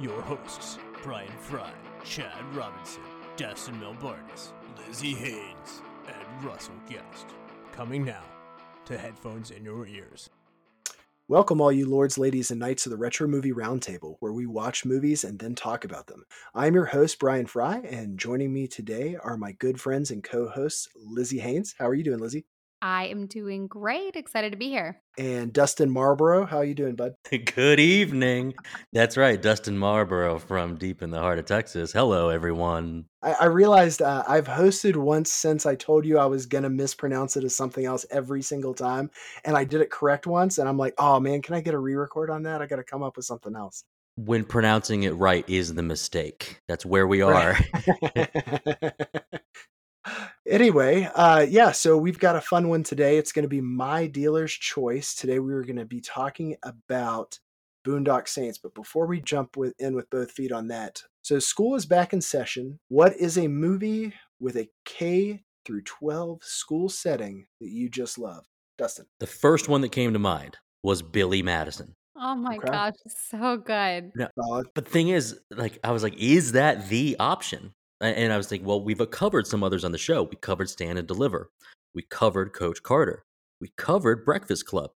your hosts, Bryan Frye, Chad Robinson, Dustin Melbardis, Lizzy Haynes, and Russell Guest. Coming now to headphones in your ears. Welcome, all you lords, ladies, and knights of the Retro Movie Roundtable, where we watch movies and then talk about them. I'm your host, Bryan Frye, and joining me today are my good friends and co hosts, Lizzy Haynes. How are you doing, Lizzy? I am doing great. Excited to be here. And Dustin Marlborough. How are you doing, bud? Good evening. That's right, Dustin Marlborough from deep in the heart of Texas. Hello, everyone. I, I realized uh, I've hosted once since I told you I was going to mispronounce it as something else every single time. And I did it correct once. And I'm like, oh man, can I get a re record on that? I got to come up with something else. When pronouncing it right is the mistake. That's where we are. anyway, uh, yeah, so we've got a fun one today. It's going to be my dealer's choice. Today we are going to be talking about Boondock Saints. But before we jump with, in with both feet on that, so school is back in session. What is a movie with a K through 12 school setting that you just love? Dustin. The first one that came to mind was Billy Madison. Oh my okay. gosh, so good. No, but the thing is, like, I was like, is that the option? And I was thinking, well, we've uh, covered some others on the show. We covered Stand and Deliver. We covered Coach Carter. We covered Breakfast Club.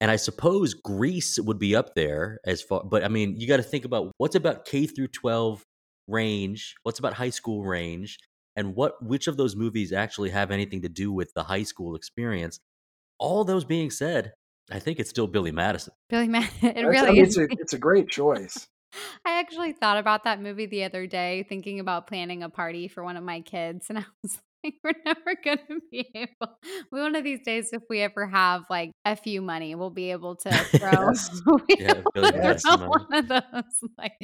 And I suppose Grease would be up there as far, but I mean, you got to think about what's about K through 12 range, what's about high school range, and what which of those movies actually have anything to do with the high school experience. All those being said, I think it's still Billy Madison. Billy Madison, it really I mean, is. It's a, it's a great choice. I actually thought about that movie the other day, thinking about planning a party for one of my kids. And I was like, we're never going to be able, we, one of these days, if we ever have like a few money, we'll be able to throw, yeah, Billy throw one of those, like,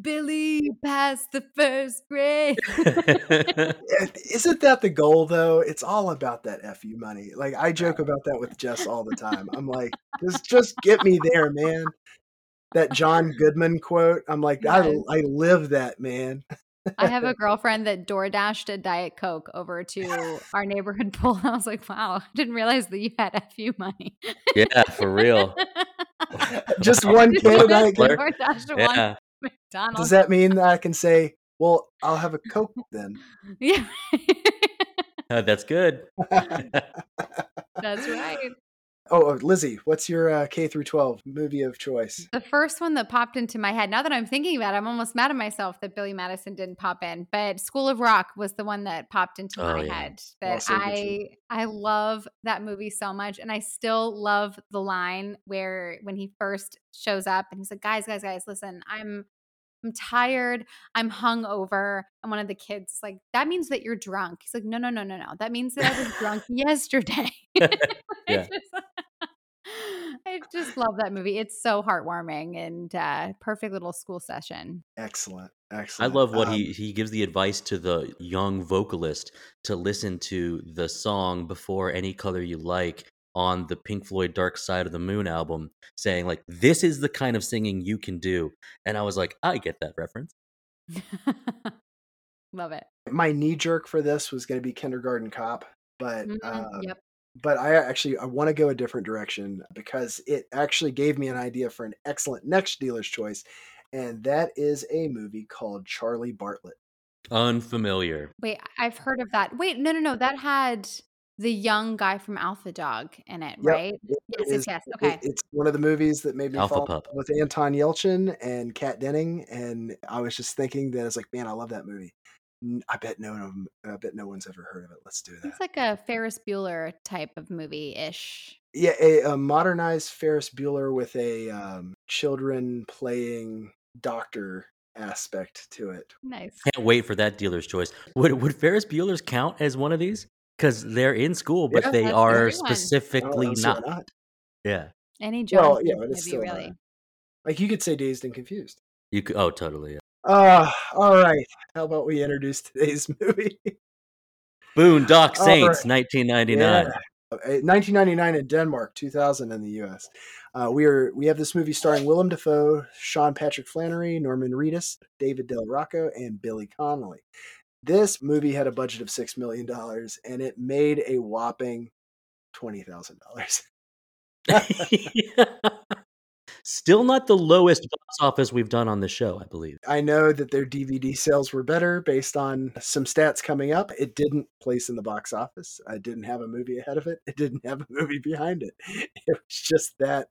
Billy passed the first grade. Eh, isn't that the goal, though? It's all about that FU money. Like, I joke about that with Jess all the time. I'm like, just, just get me there, man that John Goodman quote. I'm like, yes. I, I live that, man. I have a girlfriend that door dashed a Diet Coke over to our neighborhood pool. I was like, wow, I didn't realize that you had FU money. Yeah, for real. Just one can of kid. yeah. Does that mean that I can say, well, I'll have a Coke then? Yeah. Uh, that's good. that's right. Oh, oh, Lizzy, what's your uh, K through 12 movie of choice? The first one that popped into my head, now that I'm thinking about it, I'm almost mad at myself that Billy Madison didn't pop in. But School of Rock was the one that popped into oh, my yeah. head. That also I I love that movie so much. And I still love the line where when he first shows up and he's like, guys, guys, guys, listen, I'm I'm tired. I'm hungover. And one of the kids like, that means that you're drunk. He's like, no, no, no, no, no. That means that I was drunk yesterday. yeah. I just love that movie. It's so heartwarming and uh, perfect little school session. Excellent. Excellent. I love what um, he he gives the advice to the young vocalist to listen to the song before any color you like on the Pink Floyd Dark Side of the Moon album saying like this is the kind of singing you can do. And I was like, I get that reference. love it. My knee jerk for this was going to be Kindergarten Cop, but mm-hmm. uh, yep but I actually I want to go a different direction because it actually gave me an idea for an excellent next dealer's choice, and that is a movie called Charlie Bartlett. Unfamiliar. Wait, I've heard of that. Wait, no, no, no. That had the young guy from Alpha Dog in it, yep. right? It yes, is, yes, yes. Okay. It, it's one of the movies that made me Alpha fall Pup. with Anton Yelchin and Kat Denning, and I was just thinking that it's like, man, I love that movie. I bet no one. I bet no one's ever heard of it. Let's do that. It's like a Ferris Bueller type of movie ish. Yeah, a, a, modernized Ferris Bueller with a um, children playing doctor aspect to it. Nice. Can't wait for that dealer's choice. Would would Ferris Bueller's count as one of these? Because they're in school, but yeah, they are specifically oh, not. not. Yeah. Any John well, yeah, movie, really. Not. Like you could say Dazed and Confused. You could. Oh, totally. Yeah. Uh, all right. How about we introduce today's movie? Boondock Saints, right. 1999. Yeah. 1999 uh, in Denmark, 2000 in the U.S. Uh, we are we have this movie starring Willem Dafoe, Sean Patrick Flanery, Norman Reedus, David Del Rocco, and Billy Connolly. This movie had a budget of six million dollars, and it made a whopping twenty thousand dollars. Still not the lowest mm. box office we've done on the show, I believe. I know that their DVD sales were better based on some stats coming up. It didn't place in the box office. I didn't have a movie ahead of it. It didn't have a movie behind it. It was just that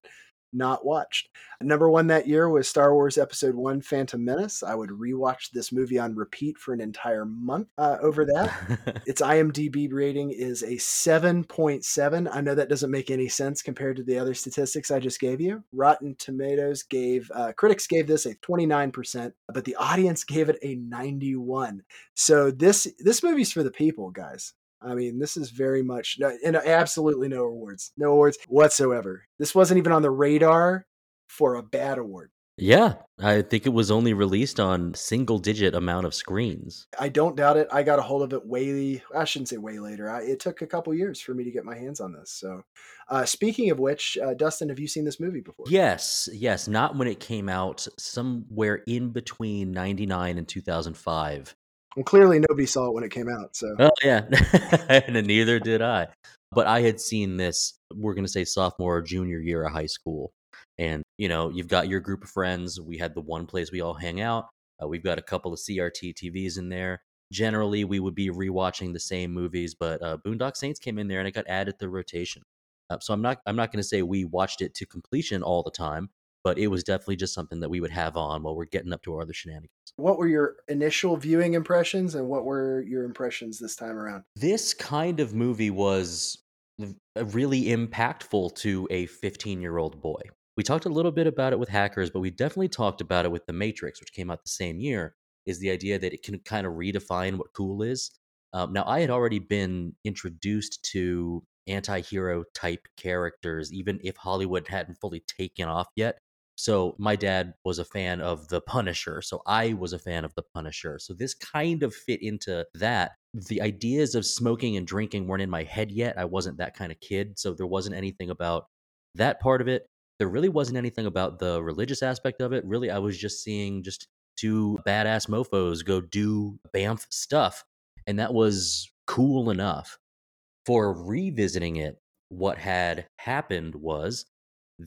not watched. Number one that year was Star Wars Episode One: Phantom Menace. I would rewatch this movie on repeat for an entire month uh, over that. its IMDb rating is a seven point seven. I know that doesn't make any sense compared to the other statistics I just gave you. Rotten Tomatoes gave uh, critics gave this a twenty nine percent, but the audience gave it a ninety one. So this this movie's for the people, guys. I mean, this is very much and absolutely no awards, no awards whatsoever. This wasn't even on the radar for a bad award. Yeah, I think it was only released on single digit amount of screens. I don't doubt it. I got a hold of it way. I shouldn't say way later. I, it took a couple years for me to get my hands on this. So, uh, speaking of which, uh, Dustin, have you seen this movie before? Yes, yes. Not when it came out. Somewhere in between '99 and 2005. Well, clearly nobody saw it when it came out. So, oh yeah, and neither did I. But I had seen this. We're gonna say sophomore or junior year of high school, and you know, you've got your group of friends. We had the one place we all hang out. Uh, we've got a couple of CRT TVs in there. Generally, we would be rewatching the same movies, but uh, Boondock Saints came in there and it got added to the rotation. Uh, so I'm not I'm not going to say we watched it to completion all the time, but it was definitely just something that we would have on while we're getting up to our other shenanigans. What were your initial viewing impressions and what were your impressions this time around? This kind of movie was really impactful to a 15 year old boy. We talked a little bit about it with Hackers, but we definitely talked about it with The Matrix, which came out the same year. Is the idea that it can kind of redefine what cool is. Um, now, I had already been introduced to anti hero type characters, even if Hollywood hadn't fully taken off yet. So my dad was a fan of The Punisher. So I was a fan of The Punisher. So this kind of fit into that. The ideas of smoking and drinking weren't in my head yet. I wasn't that kind of kid. So there wasn't anything about that part of it. There really wasn't anything about the religious aspect of it. Really, I was just seeing just two badass mofos go do BAMF stuff. And that was cool enough. For revisiting it, what had happened was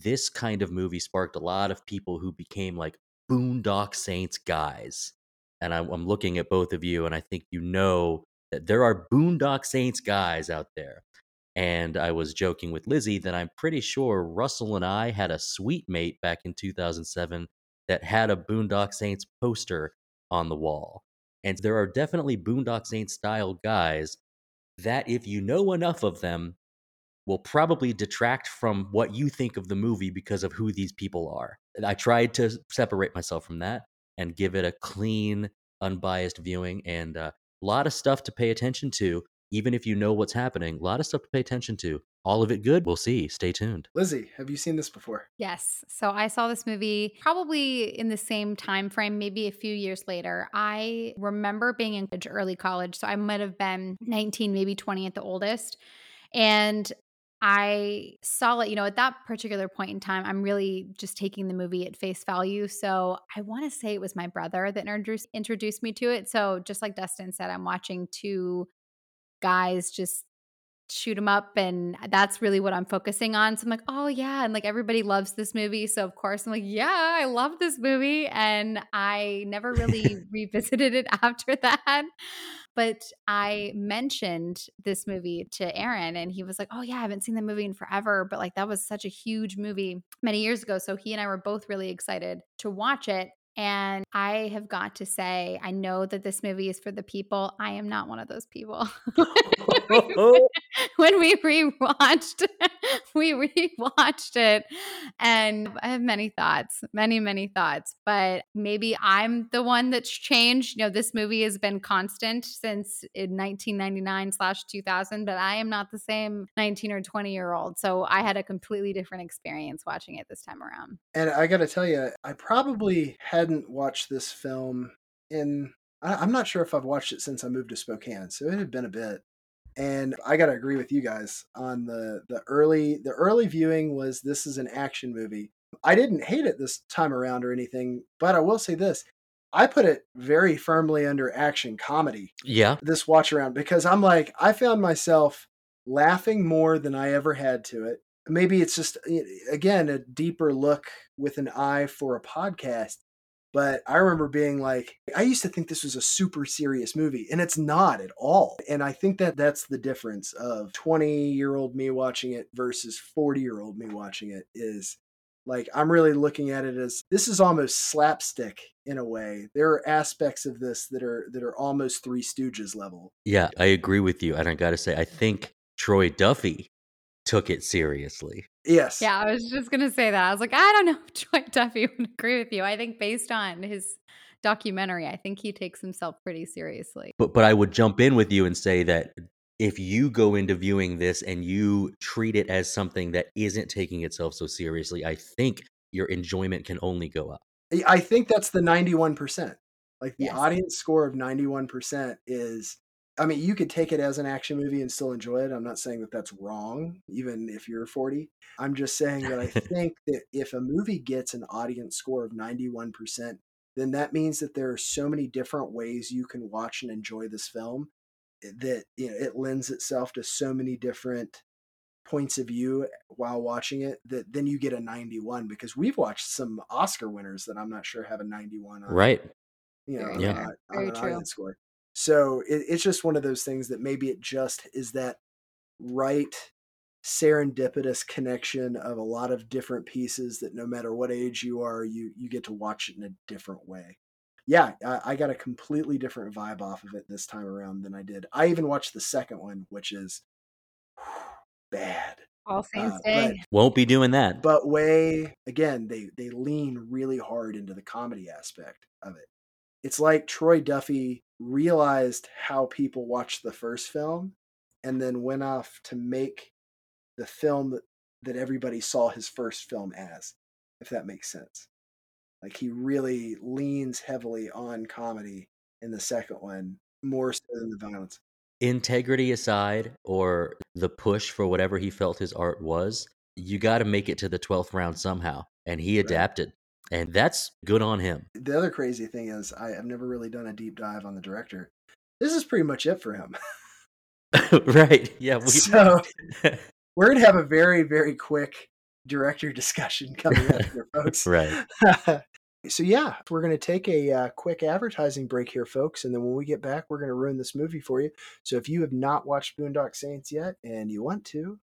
this kind of movie sparked a lot of people who became like Boondock Saints guys. And I'm, I'm looking at both of you, and I think you know that there are Boondock Saints guys out there. And I was joking with Lizzy that I'm pretty sure Russell and I had a sweet mate back in 2007 that had a Boondock Saints poster on the wall. And there are definitely Boondock Saints style guys that, if you know enough of them, will probably detract from what you think of the movie because of who these people are. I tried to separate myself from that and give it a clean, unbiased viewing and uh, a lot of stuff to pay attention to. Even if you know what's happening, a lot of stuff to pay attention to. All of it good. We'll see. Stay tuned. Lizzy, have you seen this before? Yes. So I saw this movie probably in the same time frame, maybe a few years later. I remember being in early college, so I might have been 19, maybe 20 at the oldest. And I saw it, you know, at that particular point in time, I'm really just taking the movie at face value. So I want to say it was my brother that introduced introduced me to it. So just like Dustin said, I'm watching two guys just shoot them up and that's really what i'm focusing on. So i'm like oh yeah and like everybody loves this movie so of course i'm like yeah i love this movie and i never really revisited it after that. But i mentioned this movie to aaron and he was like oh yeah i haven't seen the movie in forever but like that was such a huge movie many years ago so he and i were both really excited to watch it and I have got to say, I know that this movie is for the people. I am not one of those people. when we rewatched, we rewatched it, and I have many thoughts, many, many thoughts. But maybe I'm the one that's changed. You know, this movie has been constant since 1999 slash 2000, but I am not the same 19 or 20 year old. So I had a completely different experience watching it this time around. And I got to tell you, I probably had hadn't watched this film in I, I'm not sure if I've watched it since I moved to Spokane, so it had been a bit. And I got to agree with you guys on the the early the early viewing was this is an action movie. I didn't hate it this time around or anything, but I will say this. I put it very firmly under action comedy. Yeah. This watch around because I'm like I found myself laughing more than I ever had to it. Maybe it's just eh, again a deeper look with an eye for a podcast but I remember being like, I used to think this was a super serious movie, and it's not at all. And I think that that's the difference of 20 year old me watching it versus 40 year old me watching it is like, I'm really looking at it as this is almost slapstick in a way. There are aspects of this that are that are almost Three Stooges level. Yeah, I agree with you. And I got to say, I think Troy Duffy took it seriously. Yes. Yeah, I was just gonna say that. I was like, I don't know if Troy Duffy would agree with you. I think based on his documentary, I think he takes himself pretty seriously. But but I would jump in with you and say that if you go into viewing this and you treat it as something that isn't taking itself so seriously, I think your enjoyment can only go up. I think that's the 91%. Like the yes. audience score of 91% is I mean, you could take it as an action movie and still enjoy it. I'm not saying that that's wrong, even if you're 40. I'm just saying that I think that if a movie gets an audience score of 91%, then that means that there are so many different ways you can watch and enjoy this film eh, that you know, it lends itself to so many different points of view while watching it that then you get a 91 because we've watched some Oscar winners that I'm not sure have a 91 on. Right. You know, yeah. on, on an audience score. So it, it's just one of those things that maybe it just is that right serendipitous connection of a lot of different pieces that no matter what age you are, you you get to watch it in a different way. Yeah, I, I got a completely different vibe off of it this time around than I did. I even watched the second one, which is bad. All Saints uh, Day. But, Won't be doing that. But way again, they they lean really hard into the comedy aspect of it. It's like Troy Duffy realized how people watched the first film and then went off to make the film that, that everybody saw his first film as, if that makes sense. Like he really leans heavily on comedy in the second one, more so than the violence. Integrity aside, or the push for whatever he felt his art was, you got to make it to the 12th round somehow. And he adapted. And that's good on him. The other crazy thing is, I, have never really done a deep dive on the director. This is pretty much it for him. right? Yeah. We... So we're gonna have a very, very quick director discussion coming up here, folks. right. so yeah, we're gonna take a uh, quick advertising break here, folks, and then when we get back, we're gonna ruin this movie for you. So if you have not watched Boondock Saints yet and you want to,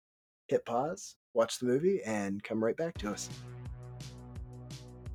hit pause, watch the movie, and come right back to us.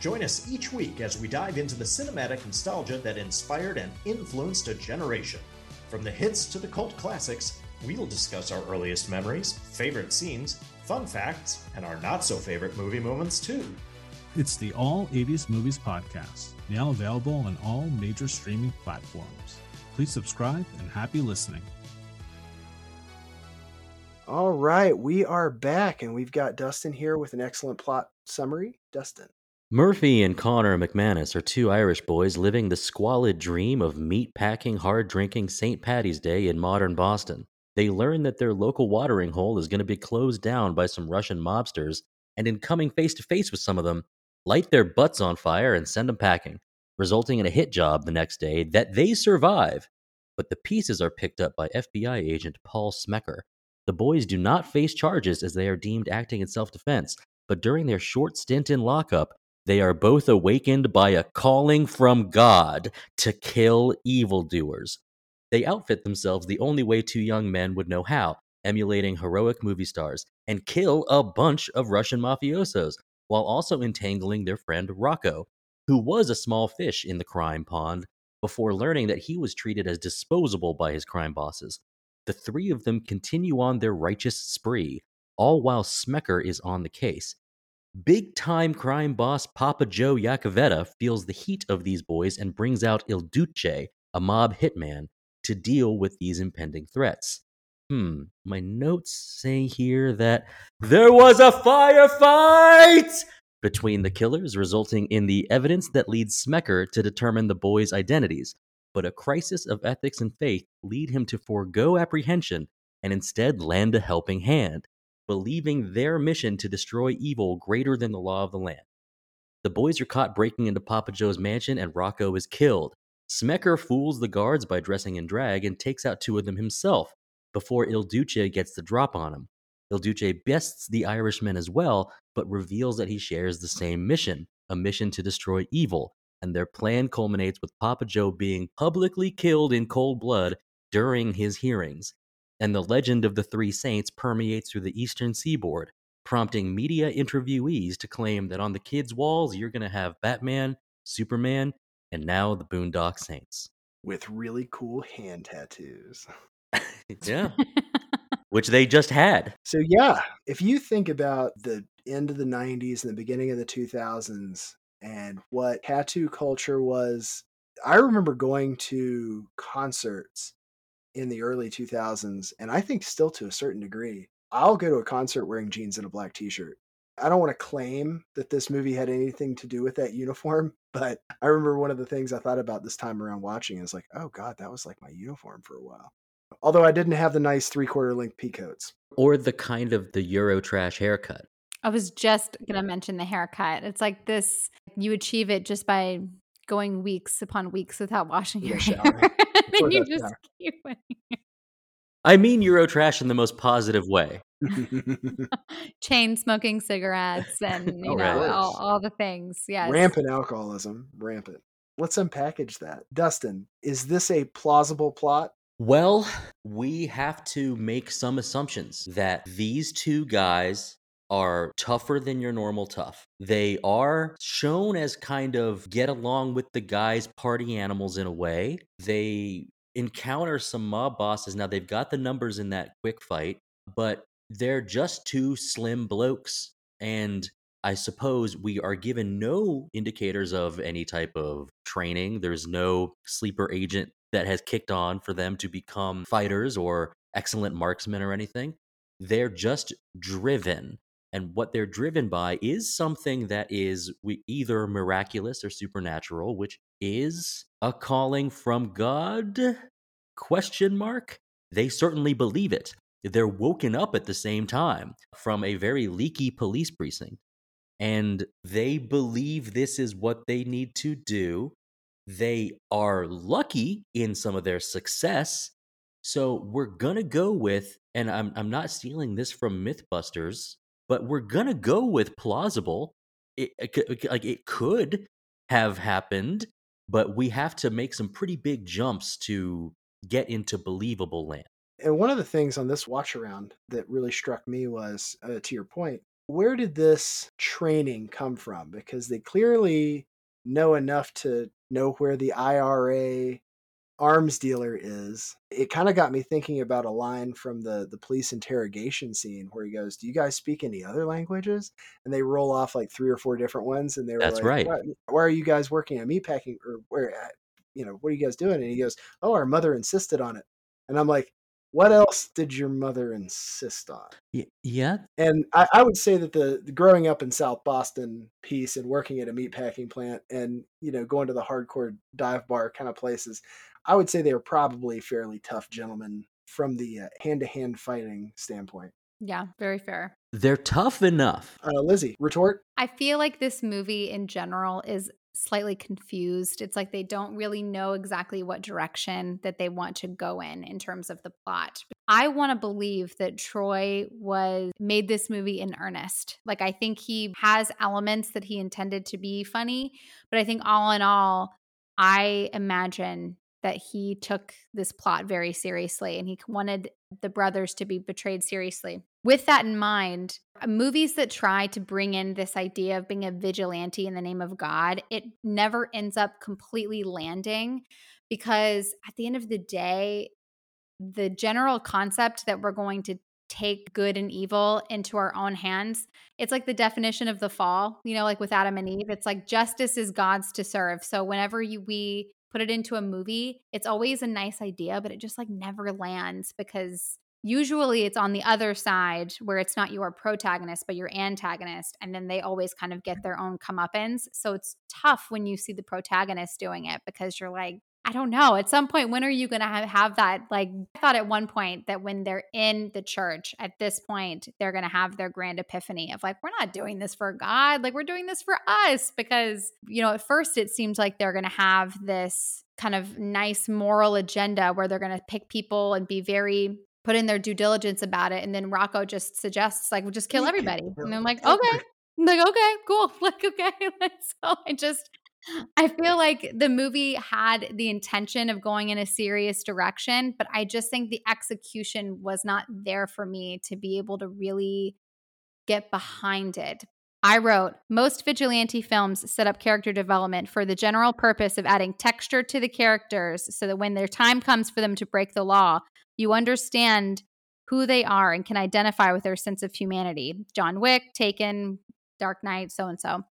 Join us each week as we dive into the cinematic nostalgia that inspired and influenced a generation. From the hits to the cult classics, we'll discuss our earliest memories, favorite scenes, fun facts, and our not so favorite movie moments, too. It's the All 80s Movies Podcast, now available on all major streaming platforms. Please subscribe and happy listening. All right, we are back and we've got Dustin here with an excellent plot summary. Dustin. Murphy and Connor MacManus are two Irish boys living the squalid dream of meat packing, hard drinking St. Patty's Day in modern Boston. They learn that their local watering hole is going to be closed down by some Russian mobsters, and in coming face to face with some of them, light their butts on fire and send them packing, resulting in a hit job the next day that they survive. But the pieces are picked up by FBI agent Paul Smecker. The boys do not face charges as they are deemed acting in self defense, but during their short stint in lockup, they are both awakened by a calling from God to kill evildoers. They outfit themselves the only way two young men would know how, emulating heroic movie stars, and kill a bunch of Russian mafiosos, while also entangling their friend Rocco, who was a small fish in the crime pond, before learning that he was treated as disposable by his crime bosses. The three of them continue on their righteous spree, all while Smecker is on the case. Big time crime boss Papa Joe Yakavetta feels the heat of these boys and brings out Il Duce, a mob hitman, to deal with these impending threats. Hmm, my notes say here that there was a firefight between the killers, resulting in the evidence that leads Smecker to determine the boys' identities. But a crisis of ethics and faith lead him to forego apprehension and instead lend a helping hand, believing their mission to destroy evil greater than the law of the land. The boys are caught breaking into Papa Joe's mansion and Rocco is killed. Smecker fools the guards by dressing in drag and takes out two of them himself before Il Duce gets the drop on him. Il Duce bests the Irishman as well, but reveals that he shares the same mission a mission to destroy evil. And their plan culminates with Papa Joe being publicly killed in cold blood during his hearings. And the legend of the three saints permeates through the eastern seaboard, prompting media interviewees to claim that on the kids' walls, you're going to have Batman, Superman, and now the Boondock Saints. With really cool hand tattoos. yeah. Which they just had. So, yeah, if you think about the end of the 90s and the beginning of the 2000s and what tattoo culture was, I remember going to concerts in the early 2000s, and I think still to a certain degree. I'll go to a concert wearing jeans and a black t shirt. I don't want to claim that this movie had anything to do with that uniform, but I remember one of the things I thought about this time around watching is like, oh God, that was like my uniform for a while. Although I didn't have the nice three quarter length peacoats. Or the kind of the Euro trash haircut. I was just going to mention the haircut. It's like this you achieve it just by going weeks upon weeks without washing your hair. and you just keep I mean Eurotrash in the most positive way. Chain smoking cigarettes and you oh, know all, all the things. Yes. Rampant alcoholism. Rampant. Let's unpackage that. Dustin, is this a plausible plot? Well, we have to make some assumptions that these two guys are tougher than your normal tough. They are shown as kind of get along with the guys party animals in a way. They encounter some mob bosses. Now they've got the numbers in that quick fight, but they're just two slim blokes. And I suppose we are given no indicators of any type of training. There's no sleeper agent that has kicked on for them to become fighters or excellent marksmen or anything. They're just driven and what they're driven by is something that is either miraculous or supernatural which is a calling from god? Question mark? They certainly believe it. They're woken up at the same time from a very leaky police precinct and they believe this is what they need to do. They are lucky in some of their success. So we're gonna go with and i'm, I'm not stealing this from mythbusters but we're gonna go with plausible. It, it, like it could have happened, but we have to make some pretty big jumps to get into believable land. And one of the things on this watch around that really struck me was, uh, to your point, where did this training come from? Because they clearly know enough to know where the IRA arms dealer is it kind of got me thinking about a line from the the police interrogation scene where he goes do you guys speak any other languages and they roll off like three or four different ones and they were that's like, right why, why, are you guys working at meatpacking or where you know what are you guys doing and he goes oh our mother insisted on it and i'm like what else did your mother insist on? Yeah. And I, I, would say that the, the, growing up in South Boston piece and working at a meatpacking plant and, you know, going to the hardcore dive bar kind of places, I would say they were probably fairly tough gentlemen from the hand to hand fighting standpoint. Yeah, very fair. They're tough enough. Uh, Lizzy, retort. I feel like this movie in general is slightly confused. It's like they don't really know exactly what direction that they want to go in in terms of the plot. I want to believe that Troy was made this movie in earnest. Like I think he has elements that he intended to be funny, but I think all in all I imagine that he took this plot very seriously and he wanted the brothers to be betrayed seriously. With that in mind, uh, movies that try to bring in this idea of being a vigilante in the name of God, it never ends up completely landing because at the end of the day, the general concept that we're going to take good and evil into our own hands. It's like the definition of the fall, you know, like with Adam and Eve. It's like justice is God's to serve. So whenever you we put it into a movie, it's always a nice idea, but it just like never lands because usually it's on the other side where it's not your protagonist but your antagonist and then they always kind of get mm-hmm. their own comeuppance. So it's tough when you see the protagonist doing it because you're like I don't know. At some point, when are you going to have, have that? Like, I thought at one point that when they're in the church, at this point, they're going to have their grand epiphany of like, we're not doing this for God. Like, we're doing this for us. Because, you know, at first it seems like they're going to have this kind of nice moral agenda where they're going to pick people and be very put in their due diligence about it. And then Rocco just suggests, like, we'll just kill everybody. And I'm like, okay. I'm like, okay, cool. Like, okay. so I just, I feel like the movie had the intention of going in a serious direction, but I just think the execution was not there for me to be able to really get behind it. I wrote, most vigilante films set up character development for the general purpose of adding texture to the characters so that when their time comes for them to break the law, you understand who they are and can identify with their sense of humanity. John Wick, Taken, Dark Knight, so and so.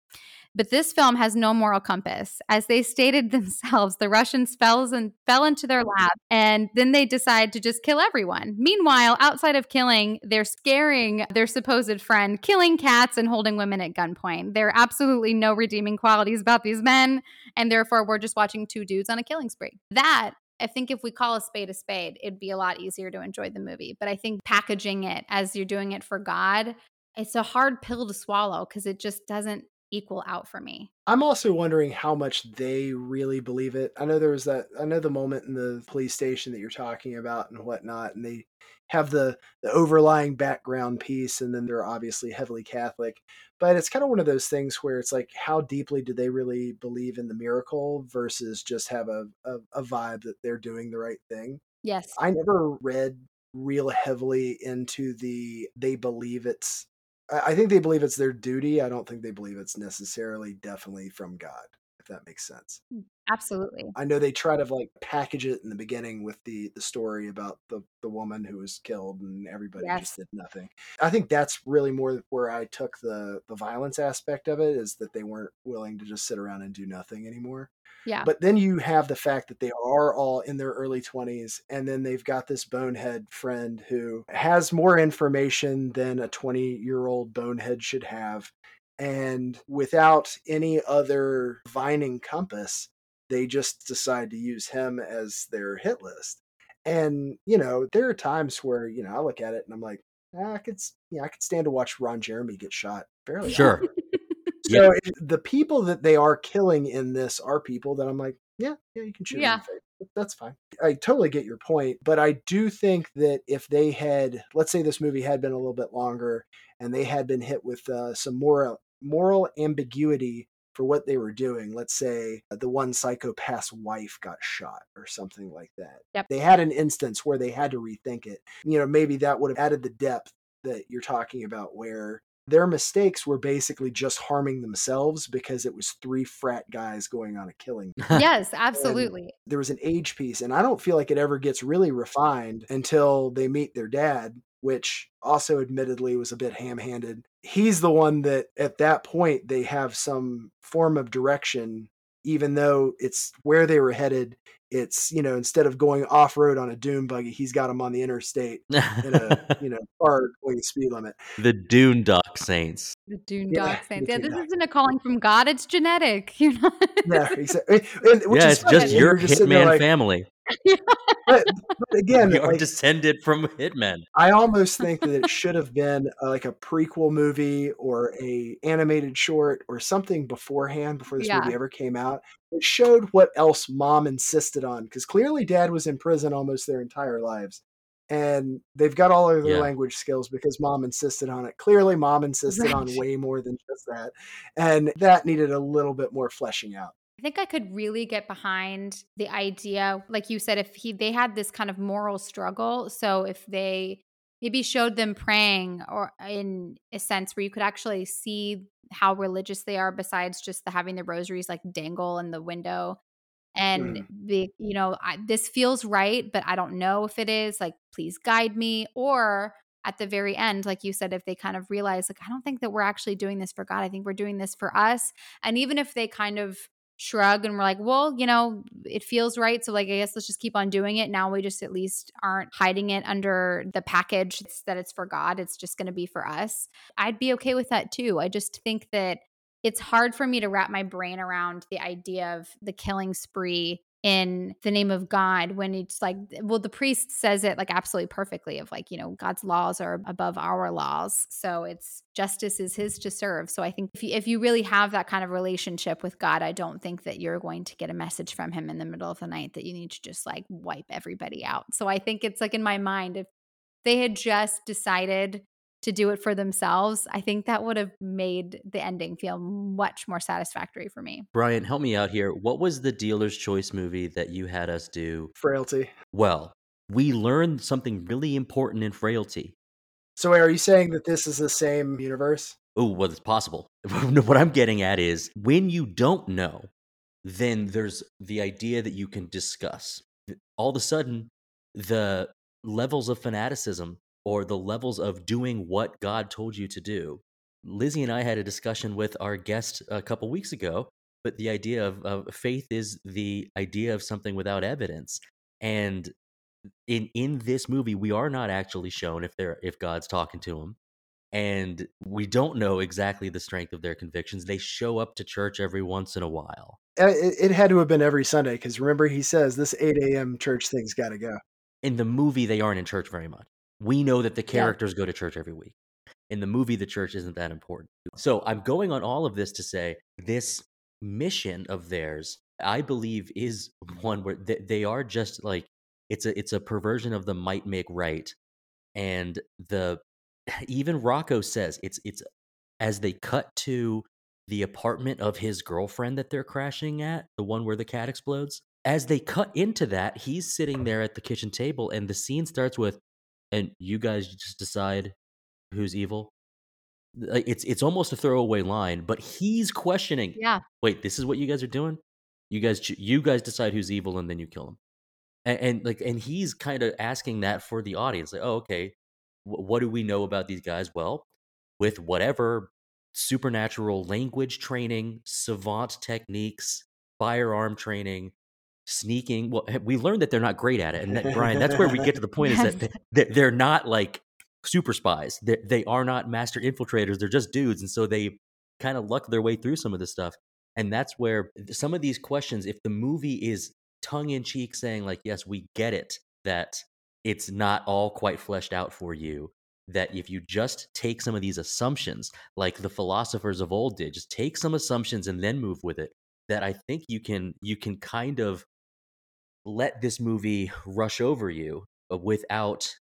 But this film has no moral compass. As they stated themselves, the Russians fell, and fell into their lap and then they decide to just kill everyone. Meanwhile, outside of killing, they're scaring their supposed friend, killing cats and holding women at gunpoint. There are absolutely no redeeming qualities about these men, and therefore we're just watching two dudes on a killing spree. That I think if we call a spade a spade, it'd be a lot easier to enjoy the movie. But I think packaging it as you're doing it for God, it's a hard pill to swallow because it just doesn't equal out for me. I'm also wondering how much they really believe it. I know there was that I know the moment in the police station that you're talking about and whatnot, and they have the the overlying background piece, and then they're obviously heavily Catholic. But it's kind of one of those things where it's like, how deeply do they really believe in the miracle versus just have a, a, a vibe that they're doing the right thing? Yes. I never read real heavily into the they believe it's I think they believe it's their duty. I don't think they believe it's necessarily definitely from God, if that makes sense. Absolutely. I know they try to like package it in the beginning with the the story about the the woman who was killed and everybody yes. just did nothing. I think that's really more where I took the the violence aspect of it is that they weren't willing to just sit around and do nothing anymore. Yeah. But then you have the fact that they are all in their early 20s, and then they've got this bonehead friend who has more information than a 20 year old bonehead should have. And without any other vining compass, they just decide to use him as their hit list. And, you know, there are times where, you know, I look at it and I'm like, ah, I could, yeah, I could stand to watch Ron Jeremy get shot fairly. Sure. So yeah. the people that they are killing in this are people that I'm like, yeah, yeah, you can shoot. Yeah. That's fine. I totally get your point, but I do think that if they had, let's say, this movie had been a little bit longer and they had been hit with uh, some moral moral ambiguity for what they were doing. Let's say uh, the one psychopath's wife got shot or something like that. Yep. They had an instance where they had to rethink it. You know, maybe that would have added the depth that you're talking about where their mistakes were basically just harming themselves because it was three frat guys going on a killing. yes, absolutely. And there was an age piece, and I don't feel like it ever gets really refined until they meet their dad, which also admittedly was a bit ham handed. He's the one that at that point they have some form of direction, even though it's where they were headed it's you know instead of going off road on a dune buggy, he's got him on the interstate in a you know car going speed limit. The Dune Dock Saints. The Dune yeah, Dock Saints. Yeah, this isn't a calling from God; it's genetic. You know. yeah, exactly. And, yeah, it's just your hitman like, family. But, but, again, you are like, descended from hitmen. I almost think that it should have been a, like a prequel movie or a animated short or something beforehand before this yeah. movie ever came out. It showed what else mom insisted on because clearly dad was in prison almost their entire lives. And they've got all of their yeah. language skills because mom insisted on it. Clearly, mom insisted right. on way more than just that. And that needed a little bit more fleshing out. I think I could really get behind the idea, like you said, if he they had this kind of moral struggle. So if they maybe showed them praying or in a sense where you could actually see how religious they are besides just the having the rosaries like dangle in the window and mm. the you know I, this feels right but i don't know if it is like please guide me or at the very end like you said if they kind of realize like i don't think that we're actually doing this for god i think we're doing this for us and even if they kind of shrug and we're like, well, you know, it feels right. So, like, I guess let's just keep on doing it. Now we just at least aren't hiding it under the package that it's for God. It's just going to be for us. I'd be okay with that too. I just think that it's hard for me to wrap my brain around the idea of the killing spree in the name of God when it's like, well, the priest says it like absolutely perfectly of like, you know, God's laws are above our laws. So it's justice is his to serve. So I think if you, if you really have that kind of relationship with God, I don't think that you're going to get a message from him in the middle of the night that you need to just like wipe everybody out. So I think it's like in my mind, if they had just decided to do it for themselves, I think that would have made the ending feel much more satisfactory for me. Bryan, help me out here. What was the dealer's choice movie that you had us do? Frailty. Well, we learned something really important in Frailty. So, are you saying that this is the same universe? Oh, well, it's possible. what I'm getting at is when you don't know, then there's the idea that you can discuss. All of a sudden, the levels of fanaticism or the levels of doing what God told you to do. Lizzy and I had a discussion with our guest a couple weeks ago, but the idea of, of faith is the idea of something without evidence. And in in this movie, we are not actually shown if they're if God's talking to them, and we don't know exactly the strength of their convictions. They show up to church every once in a while. Uh, it, it had to have been every Sunday because remember he says this eight a.m. church thing's got to go. In the movie, they aren't in church very much we know that the characters yeah. go to church every week. In the movie, the church isn't that important. So I'm going on all of this to say this mission of theirs, I believe, is one where they are just like it's a it's a perversion of the might make right, and the even Rocco says it's it's as they cut to the apartment of his girlfriend that they're crashing at, the one where the cat explodes. As they cut into that, he's sitting there at the kitchen table, and the scene starts with and you guys just decide who's evil. It's it's almost a throwaway line, but he's questioning. Yeah. Wait, this is what you guys are doing? You guys you guys decide who's evil and then you kill him. And, and like and he's kind of asking that for the audience. Like, oh, okay, w- what do we know about these guys? Well, with whatever supernatural language training, savant techniques, firearm training, sneaking. Well, eh, we learned that they're not great at it, and that, Bryan, that's where we get to the point yes. is that they're not like super spies. They they are not master infiltrators. They're just dudes, and so they kind of luck their way through some of this stuff. And that's where some of these questions, if the movie is tongue in cheek saying like, "Yes, we get it," that it's not all quite fleshed out for you. That if you just take some of these assumptions, like the philosophers of old did, just take some assumptions and then move with it. That I think you can you can kind of let this movie rush over you uh, without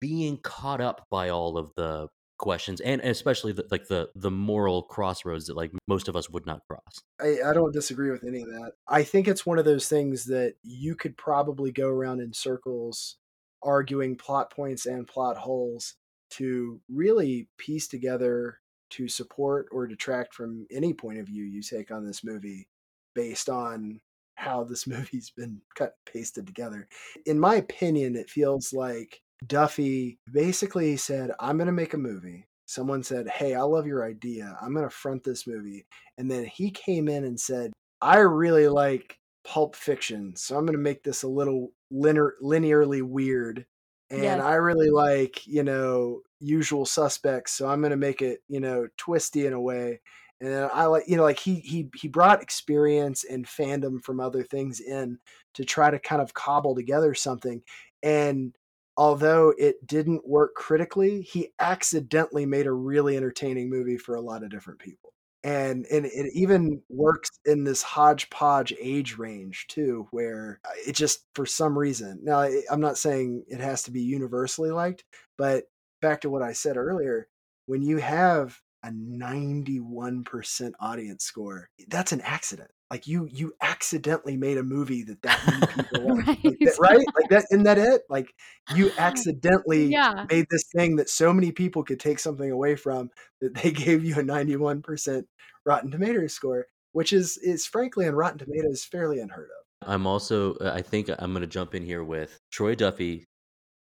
being caught up by all of the questions and especially the, like the the moral crossroads that like most of us would not cross. I, I don't disagree with any of that. I think it's one of those things that you could probably go around in circles arguing plot points and plot holes to really piece together to support or detract from any point of view you take on this movie based on how this movie's been cut and pasted together. In my opinion, it feels like Duffy basically said, I'm going to make a movie. Someone said, Hey, I love your idea. I'm going to front this movie. And then he came in and said, I really like Pulp Fiction. So I'm going to make this a little linear, linearly weird. And yes. I really like, you know, usual suspects. So I'm going to make it, you know, twisty in a way and I like you know like he he he brought experience and fandom from other things in to try to kind of cobble together something. And although it didn't work critically he accidentally made a really entertaining movie for a lot of different people. And and it even works in this hodgepodge age range too where uh, it just for some reason now i'm not saying it has to be universally liked but back to what i said earlier when you have a 91% audience score. That's an accident. like you you accidentally made a movie that that many people right. Like that, right like that isn't that it like you accidentally yeah. made this thing that so many people could take something away from that they gave you a 91% rotten tomatoes score which is is frankly on rotten tomatoes fairly unheard of i'm also uh, i think i'm going to jump in here with troy duffy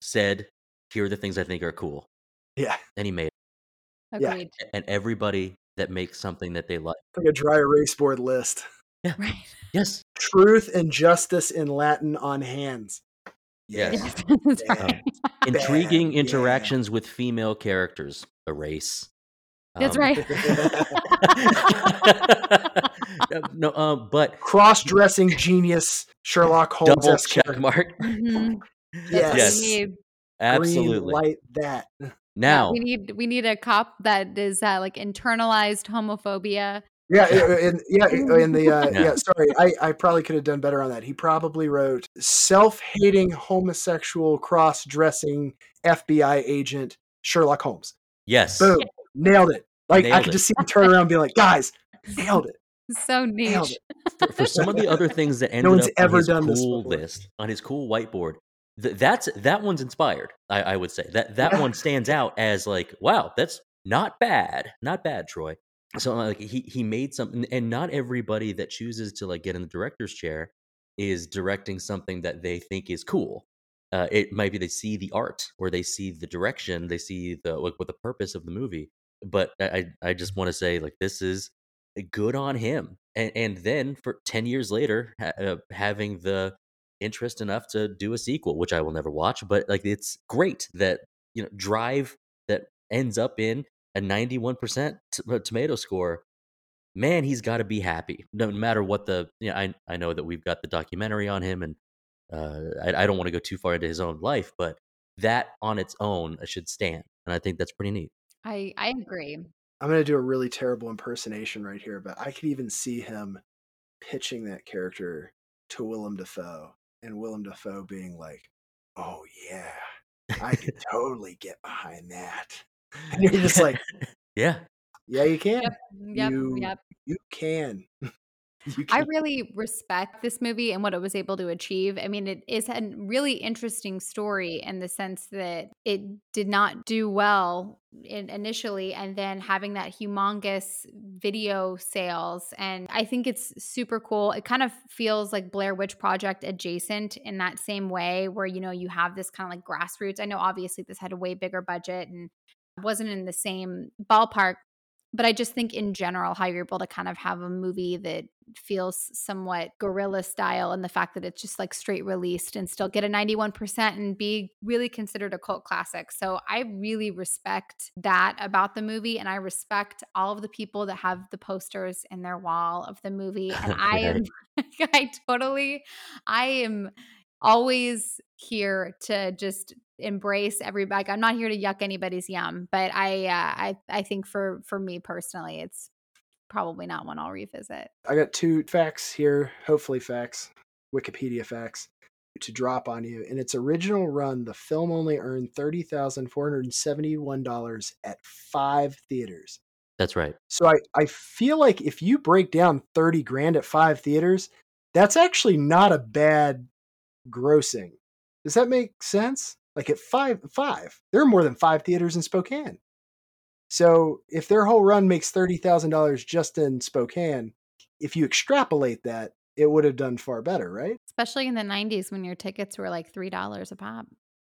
said here are the things i think are cool yeah and he made it. Agreed. yeah and everybody that makes something that they like like a dry erase board list yeah. Right. Yes. Truth and justice in Latin on hands. Yes. yes. Um, intriguing Bad. interactions yeah. with female characters. Erase. That's um, right. no, uh, but cross-dressing genius Sherlock Holmes. Double check mark. Mm-hmm. Yes. yes. Absolutely. light that. Now we need we need a cop that is uh, like internalized homophobia yeah, and yeah, in the uh, yeah. yeah. Sorry, I, I probably could have done better on that. He probably wrote self-hating homosexual cross-dressing FBI agent Sherlock Holmes. Yes, boom, nailed it. Like nailed I could it. just see him turn around and be like, guys, nailed it. So niche. For, for, some of the other things that ended no one's up ever on his done cool list on his cool whiteboard, th- that's that one's inspired. I, I would say. That that one stands out as like, wow, that's not bad, not bad, Troy. So like he he made something and not everybody that chooses to like get in the director's chair is directing something that they think is cool. Uh, it might be they see the art or they see the direction they see the like what the purpose of the movie but i i just want to say like this is good on him. And and then for 10 years later ha- uh, having the interest enough to do a sequel which i will never watch but like it's great that you know drive that ends up in a 91% t- uh, tomato score, man, he's got to be happy. No matter what the, you know, I, I know that we've got the documentary on him and uh, I, I don't want to go too far into his own life, but that on its own uh, should stand. And I think that's pretty neat. I, I agree. I'm going to do a really terrible impersonation right here, but I could even see him pitching that character to Willem Dafoe and Willem Dafoe being like, oh, yeah, I could totally get behind that. And you're just like, yeah, yeah, you can. Yep, yep, you, yep. You can. I really respect this movie and what it was able to achieve. I mean, it is a really interesting story in the sense that it did not do well in, initially, and then having that humongous video sales. And I think it's super cool. It kind of feels like Blair Witch Project adjacent in that same way, where, you know, you have this kind of like grassroots. I know obviously this had a way bigger budget and wasn't in the same ballpark but I just think in general how you're able to kind of have a movie that feels somewhat guerrilla style and the fact that it's just like straight released and still get a 91% and be really considered a cult classic. So I really respect that about the movie and I respect all of the people that have the posters in their wall of the movie and I am I totally I am always here to just embrace everybody. Like, I'm not here to yuck anybody's yum, but I, uh, I, I think for for me personally, it's probably not one I'll revisit. I got two facts here, hopefully facts, Wikipedia facts to drop on you. In its original run, the film only earned thirty thousand four hundred seventy-one dollars at five theaters. That's right. So I, I feel like if you break down thirty grand at five theaters, that's actually not a bad grossing. Does that make sense? Like at five, five, there are more than five theaters in Spokane. So if their whole run makes thirty thousand dollars just in Spokane, if you extrapolate that, it would have done far better, right? Especially in the '90s when your tickets were like three dollars a pop.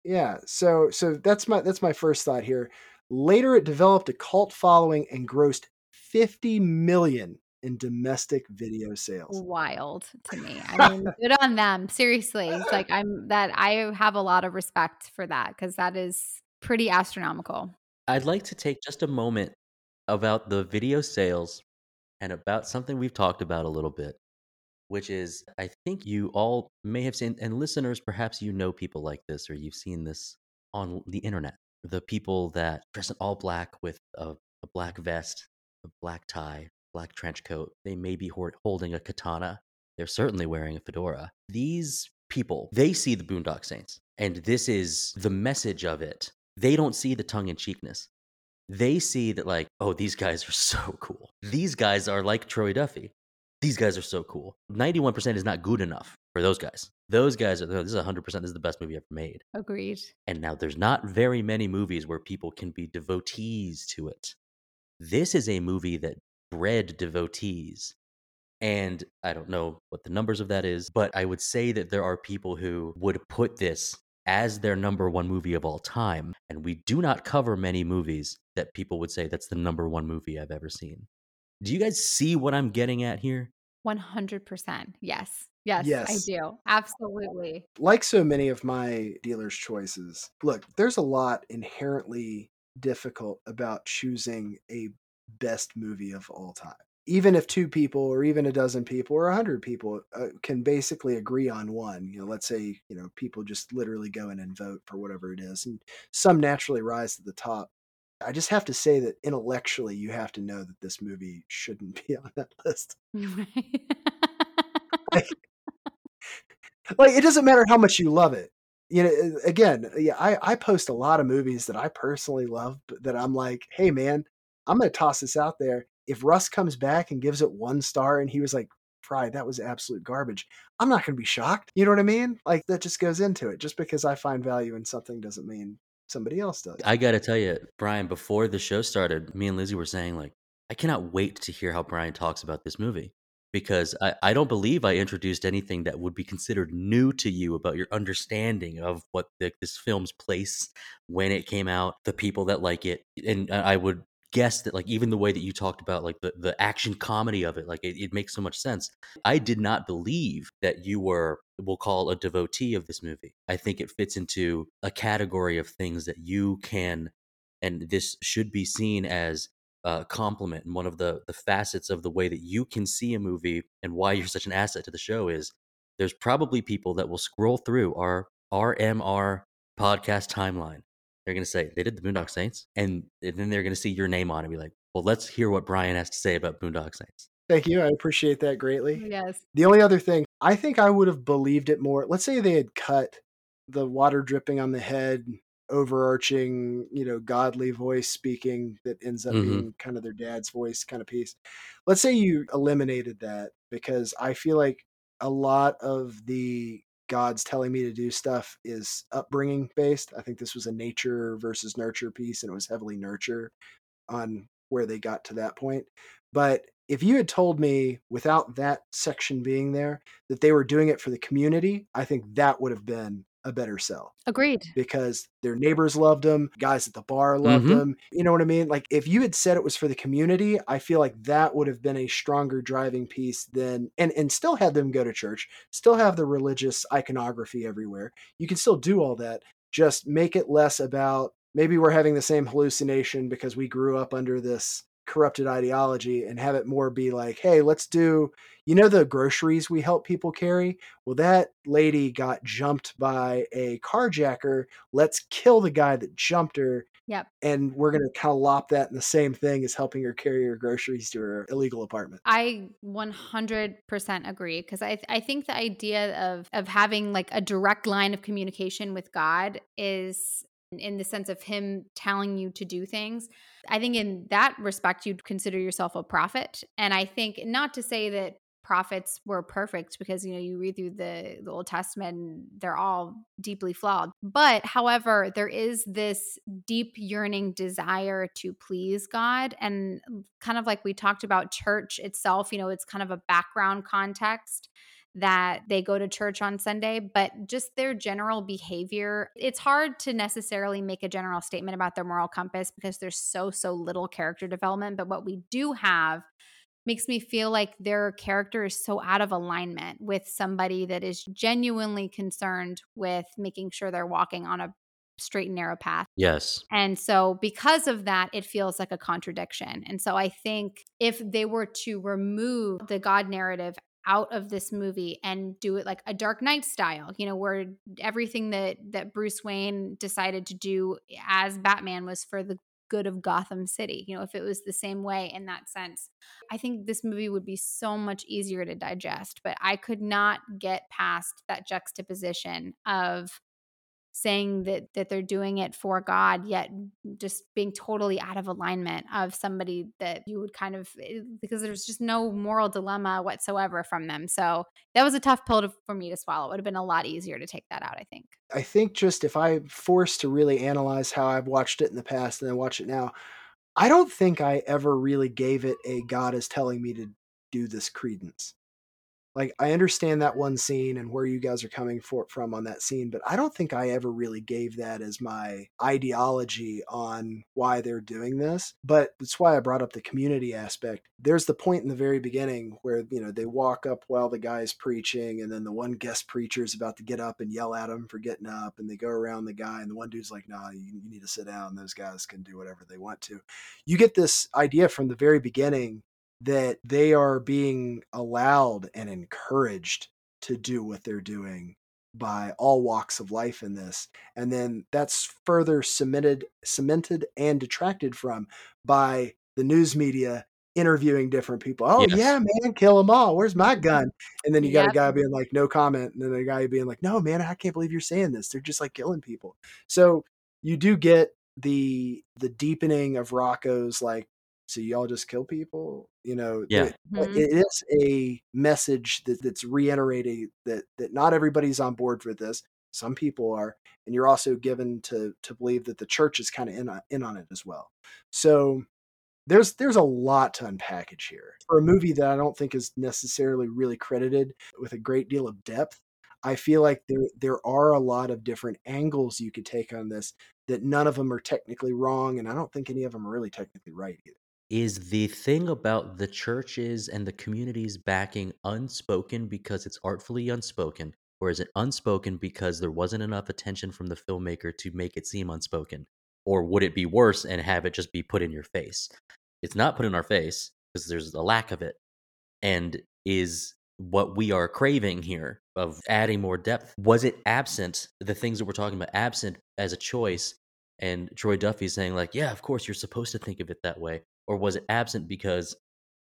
Yeah. So so that's my that's my first thought here. Later, it developed a cult following and grossed fifty million in domestic video sales. Wild to me. I mean, good on them. Seriously. like I'm that I have a lot of respect for that because that is pretty astronomical. I'd like to take just a moment about the video sales and about something we've talked about a little bit, which is I think you all may have seen, and listeners, perhaps you know people like this or you've seen this on the internet. The people that dress in all black with a, a black vest, a black tie, black trench coat. They may be holding a katana. They're certainly wearing a fedora. These people, they see the Boondock Saints, and this is the message of it. They don't see the tongue in cheekness. They see that, like, oh, these guys are so cool. These guys are like Troy Duffy. these guys are so cool. 91% is not good enough for those guys. Those guys are this is 100% this is the best movie ever made. Agreed. And now there's not very many movies where people can be devotees to it. This is a movie that bred devotees. And I don't know what the numbers of that is, but I would say that there are people who would put this as their number one movie of all time. And we do not cover many movies that people would say that's the number one movie I've ever seen. Do you guys see what I'm getting at here? 100%. Yes. Yes, Yes. I do. Absolutely. like so many of my dealer's choices, look, there's a lot inherently difficult about choosing a best movie of all time. Even if two people, or even a dozen people, or a hundred people uh, can basically agree on one, you know, let's say, you know, people just literally go in and vote for whatever it is, and some naturally rise to the top. I just have to say that intellectually, you have to know that this movie shouldn't be on that list. like it doesn't matter how much you love it you know again yeah i i post a lot of movies that i personally love but that i'm like hey man i'm gonna toss this out there if russ comes back and gives it one star and he was like Frye that was absolute garbage i'm not gonna be shocked you know what i mean like that just goes into it just because i find value in something doesn't mean somebody else does I got to tell you, Bryan, before the show started, me and Lizzy were saying, like, I cannot wait to hear how Bryan talks about this movie because I, I don't believe I introduced anything that would be considered new to you about your understanding of what the, this film's place when it came out, the people that like it. And I would guess that, like, even the way that you talked about, like, the, the action comedy of it, like, it, it makes so much sense. I did not believe that you were, we'll call a devotee of this movie. I think it fits into a category of things that you can, and this should be seen as a compliment and one of the the facets of the way that you can see a movie and why you're such an asset to the show is there's probably people that will scroll through our RMR podcast timeline. They're going to say they did the Boondock Saints, and, and then they're going to see your name on it and be like, "Well, let's hear what Bryan has to say about Boondock Saints." thank you i appreciate that greatly yes. The only other thing, I think I would have believed it more. Let's say they had cut the water dripping on the head, overarching, you know, godly voice speaking that ends up Mhm. being kind of their dad's voice kind of piece. Let's say you eliminated that because I feel like a lot of the God's telling me to do stuff is upbringing based. I think this was a nature versus nurture piece, and it was heavily nurture on where they got to that point. But if you had told me without that section being there that they were doing it for the community, I think that would have been a better sell Agreed. because their neighbors loved them, guys at the bar loved Mhm. them. You know what I mean? Like if you had said it was for the community, I feel like that would have been a stronger driving piece than and and still have them go to church, still have the religious iconography everywhere. You can still do all that. Just make it less about maybe we're having the same hallucination because we grew up under this corrupted ideology and have it more be like, hey, let's do, you know, the groceries we help people carry? Well, that lady got jumped by a carjacker. Let's kill the guy that jumped her. Yep. And we're going to kind of lop that in the same thing as helping her carry her groceries to her illegal apartment. I 100% agree because I I think the idea of of having like a direct line of communication with God is in the sense of him telling you to do things. I think in that respect you'd consider yourself a prophet and I think not to say that prophets were perfect because you know you read through the, the Old Testament and they're all deeply flawed. But however, there is this deep yearning desire to please God and kind of like we talked about church itself, you know, it's kind of a background context that they go to church on Sunday, but just their general behavior, it's hard to necessarily make a general statement about their moral compass because there's so, so little character development. But what we do have makes me feel like their character is so out of alignment with somebody that is genuinely concerned with making sure they're walking on a straight and narrow path. Yes. And so, because of that, it feels like a contradiction. And so, I think if they were to remove the God narrative out of this movie and do it like a Dark Knight style, you know, where everything that that Bruce Wayne decided to do as Batman was for the good of Gotham City. You know, if it was the same way in that sense, I think this movie would be so much easier to digest. But I could not get past that juxtaposition of saying that that they're doing it for God, yet just being totally out of alignment of somebody that you would kind of eh, because there's just no moral dilemma whatsoever from them. So that was a tough pill to, for me to swallow. It would have been a lot easier to take that out, I think. I think just if I forced to really analyze how I've watched it in the past and then watch it now, I don't think I ever really gave it a God is telling me to do this credence like I understand that one scene and where you guys are coming for, from on that scene, but I don't think I ever really gave that as my ideology on why they're doing this. But that's why I brought up the community aspect. There's the point in the very beginning where you know they walk up while the guy's preaching, and then the one guest preacher is about to get up and yell at him for getting up, and they go around the guy, and the one dude's like, "Nah, you, you need to sit down. Those guys can do whatever they want to." You get this idea from the very beginning that they are being allowed and encouraged to do what they're doing by all walks of life in this and then that's further cemented cemented and detracted from by the news media interviewing different people. Oh yes. yeah man kill them all. Where's my gun? And then you got a guy being like no comment and then a guy being like no man i can't believe you're saying this. They're just like killing people. So you do get the the deepening of rocco's like so y'all just kill people you know yeah. it, mm-hmm. it is a message that, that's reiterating that that not everybody's on board for this. Some people are and you're also given to to believe that the church is kind of in, on, in on it as well. So there's there's a lot to unpackage here. For a movie that i don't think is necessarily really credited with a great deal of depth i feel like there there are a lot of different angles you could take on this that none of them are technically wrong and i don't think any of them are really technically right either is the thing about the churches and the communities backing unspoken because it's artfully unspoken, or is it unspoken because there wasn't enough attention from the filmmaker to make it seem unspoken? Or would it be worse and have it just be put in your face? It's not put in our face because there's a lack of it. And is what we are craving here of adding more depth, was it absent, the things that we're talking about, absent as a choice? And Troy Duffy saying, like, yeah, of course, you're supposed to think of it that way or was it absent because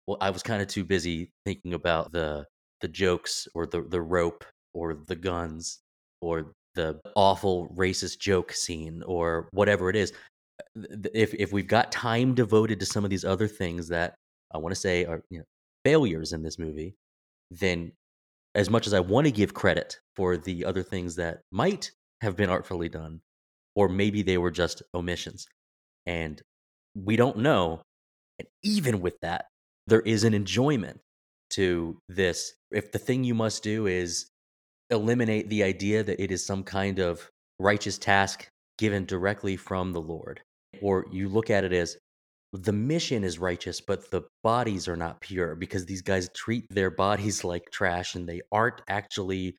well I was kind of too busy thinking about the the jokes or the the rope or the guns or the awful racist joke scene or whatever it is if if we've got time devoted to some of these other things that I want to say are you know, failures in this movie then as much as I want to give credit for the other things that might have been artfully done or maybe they were just omissions and we don't know and even with that, there is an enjoyment to this. If the thing you must do is eliminate the idea that it is some kind of righteous task given directly from the Lord, or you look at it as the mission is righteous, but the bodies are not pure because these guys treat their bodies like trash and they aren't actually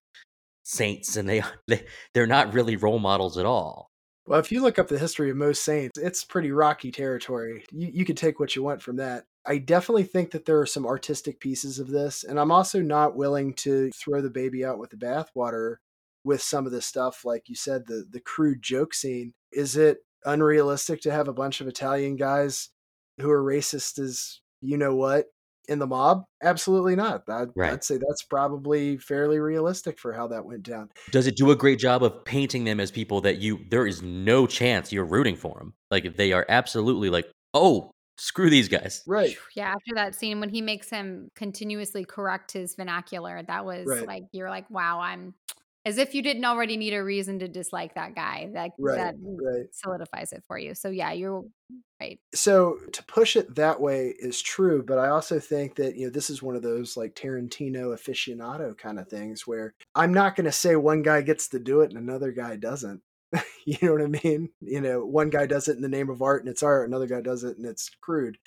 saints and they, they they're not really role models at all. Well, if you look up the history of most saints, it's pretty rocky territory. You, you take what you want from that. I definitely think that there are some artistic pieces of this, and I'm also not willing to throw the baby out with the bathwater with some of this stuff. Like you said, the the crude joke scene. Is it unrealistic to have a bunch of Italian guys who are racist as you know what in the mob? Absolutely not. I'd, right. I'd, say that's probably fairly realistic for how that went down. Does it do a great job of painting them as people that you there is no chance you're rooting for them? Like they are absolutely like, oh, screw these guys. Right. Yeah. After that scene when he makes him continuously correct his vernacular, that was right. like you're like, wow, I'm as if you didn't already need a reason to dislike that guy. That right, that right. solidifies it for you. So yeah, you're right. So to push it that way is true, but I also think that you know this is one of those like Tarantino aficionado kind of things where I'm not going to say one guy gets to do it and another guy doesn't. you know what I mean? You know, one guy does it in the name of art and it's art, another guy does it and it's crude.